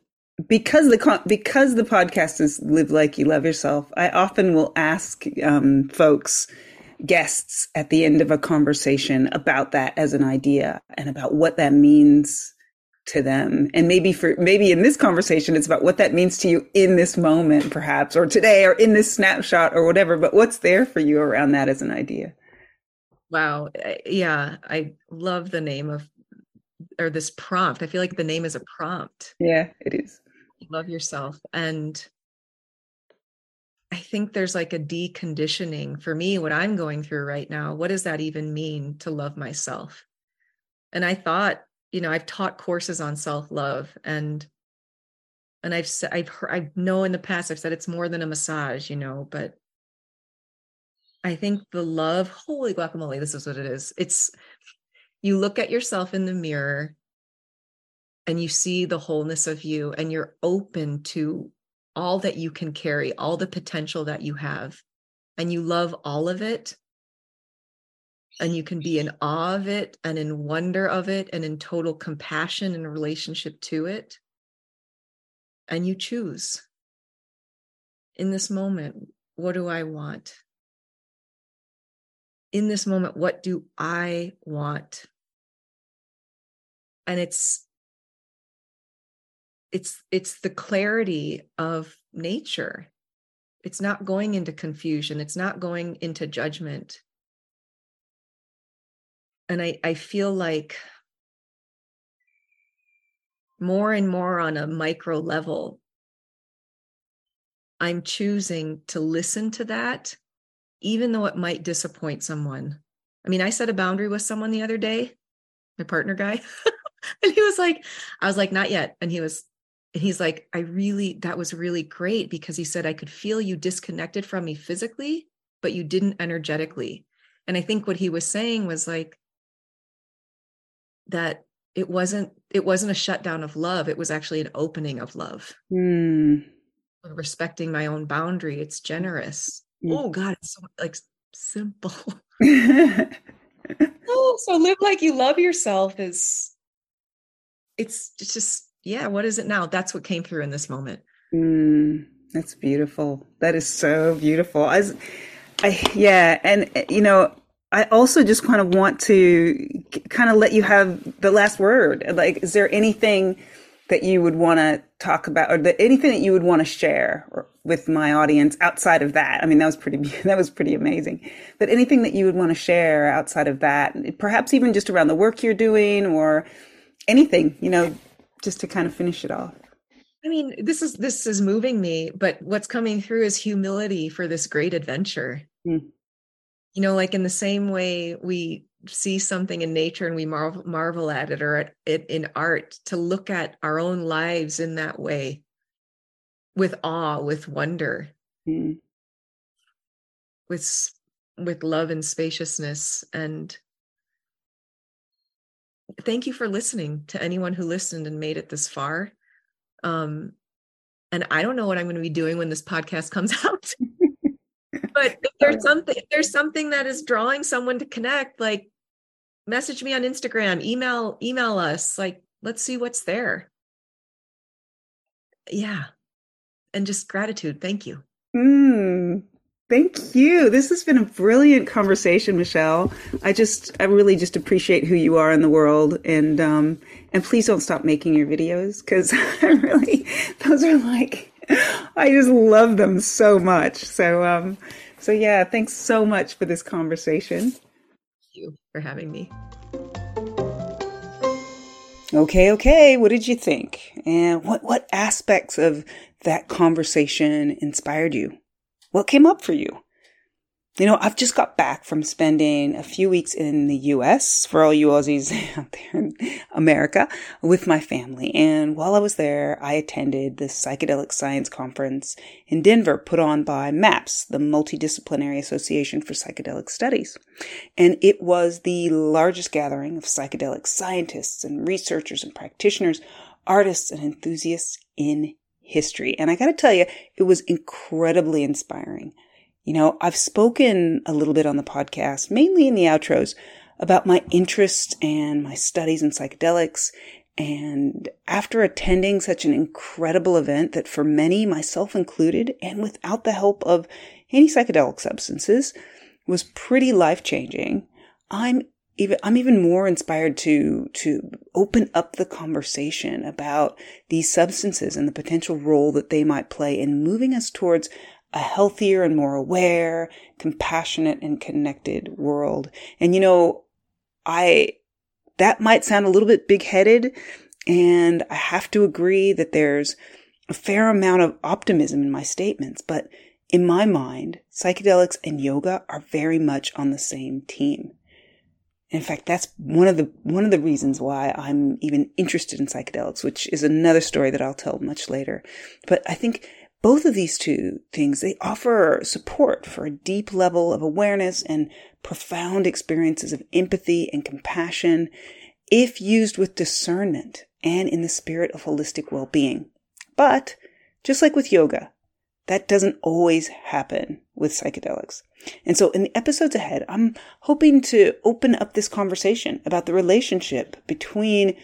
because the because the podcast is live like you love yourself, I often will ask um, folks, guests at the end of a conversation about that as an idea and about what that means to them. And maybe for maybe in this conversation, it's about what that means to you in this moment, perhaps, or today, or in this snapshot, or whatever. But what's there for you around that as an idea? Wow. Yeah. I love the name of, or this prompt. I feel like the name is a prompt. Yeah, it is. Love yourself. And I think there's like a deconditioning for me, what I'm going through right now. What does that even mean to love myself? And I thought, you know, I've taught courses on self love and and I've said I've heard I know in the past I've said it's more than a massage, you know, but I think the love, holy guacamole, this is what it is. It's you look at yourself in the mirror and you see the wholeness of you and you're open to all that you can carry, all the potential that you have, and you love all of it. And you can be in awe of it and in wonder of it and in total compassion and relationship to it. And you choose in this moment, what do I want? in this moment, what do I want? And it's it's it's the clarity of nature. It's not going into confusion, it's not going into judgment. And I, I feel like more and more on a micro level, I'm choosing to listen to that even though it might disappoint someone. I mean, I set a boundary with someone the other day, my partner guy, and he was like, I was like, not yet. And he was, and he's like, I really, that was really great because he said, I could feel you disconnected from me physically, but you didn't energetically. And I think what he was saying was like, that it wasn't it wasn't a shutdown of love it was actually an opening of love mm. respecting my own boundary it's generous Mm. oh god it's so like simple oh, so live like you love yourself is it's, it's just yeah what is it now? That's what came through in this moment. Mm, that's beautiful. That is so beautiful. As i yeah and you know I also just kind of want to kind of let you have the last word. Like, is there anything that you would want to talk about or anything that you would want to share with my audience outside of that? I mean that was pretty that was pretty amazing. But anything that you would want to share outside of that perhaps even just around the work you're doing or anything you know just to kind of finish it off i mean this is this is moving me but what's coming through is humility for this great adventure mm. you know like in the same way we see something in nature and we marvel, marvel at it or at it in art to look at our own lives in that way with awe with wonder mm. with with love and spaciousness and thank you for listening to anyone who listened and made it this far um and i don't know what i'm going to be doing when this podcast comes out but if there's something if there's something that is drawing someone to connect like message me on Instagram, email email us. Like let's see what's there. Yeah. And just gratitude. Thank you. Mm, Thank you. This has been a brilliant conversation, Michelle. I just, I really just appreciate who you are in the world, and um, and please don't stop making your videos because I really, those are like, I just love them so much. So um, so yeah, thanks so much for this conversation. Thank you for having me. Okay, okay. What did you think? And what, what aspects of that conversation inspired you? What came up for you? You know, I've just got back from spending a few weeks in the US for all you Aussies out there in America with my family. And while I was there, I attended the Psychedelic Science Conference in Denver put on by MAPS, the Multidisciplinary Association for Psychedelic Studies. And it was the largest gathering of psychedelic scientists and researchers and practitioners, artists and enthusiasts in history. And I gotta tell you, it was incredibly inspiring. You know, I've spoken a little bit on the podcast, mainly in the outros, about my interest and my studies in psychedelics. And after attending such an incredible event that for many, myself included, and without the help of any psychedelic substances, was pretty life changing, I'm even I'm even more inspired to to open up the conversation about these substances and the potential role that they might play in moving us towards a healthier and more aware, compassionate and connected world. And you know, I, that might sound a little bit big headed. And I have to agree that there's a fair amount of optimism in my statements, but in my mind, psychedelics and yoga are very much on the same team. In fact, that's one of the one of the reasons why I'm even interested in psychedelics, which is another story that I'll tell much later. But I think both of these two things, they offer support for a deep level of awareness and profound experiences of empathy and compassion if used with discernment and in the spirit of holistic well-being. But just like with yoga, that doesn't always happen with psychedelics. And so in the episodes ahead, I'm hoping to open up this conversation about the relationship between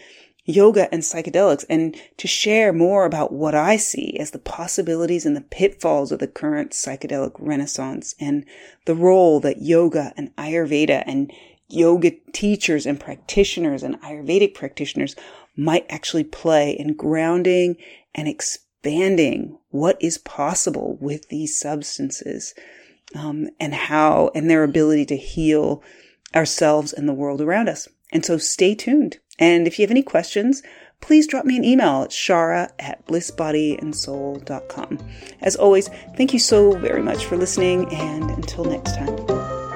yoga and psychedelics and to share more about what I see as the possibilities and the pitfalls of the current psychedelic renaissance and the role that yoga and Ayurveda and yoga teachers and practitioners and Ayurvedic practitioners might actually play in grounding and expanding what is possible with these substances um, and how and their ability to heal ourselves and the world around us. And so stay tuned. And if you have any questions, please drop me an email at chara at blissbodyandsoul.com. As always, thank you so very much for listening, and until next time.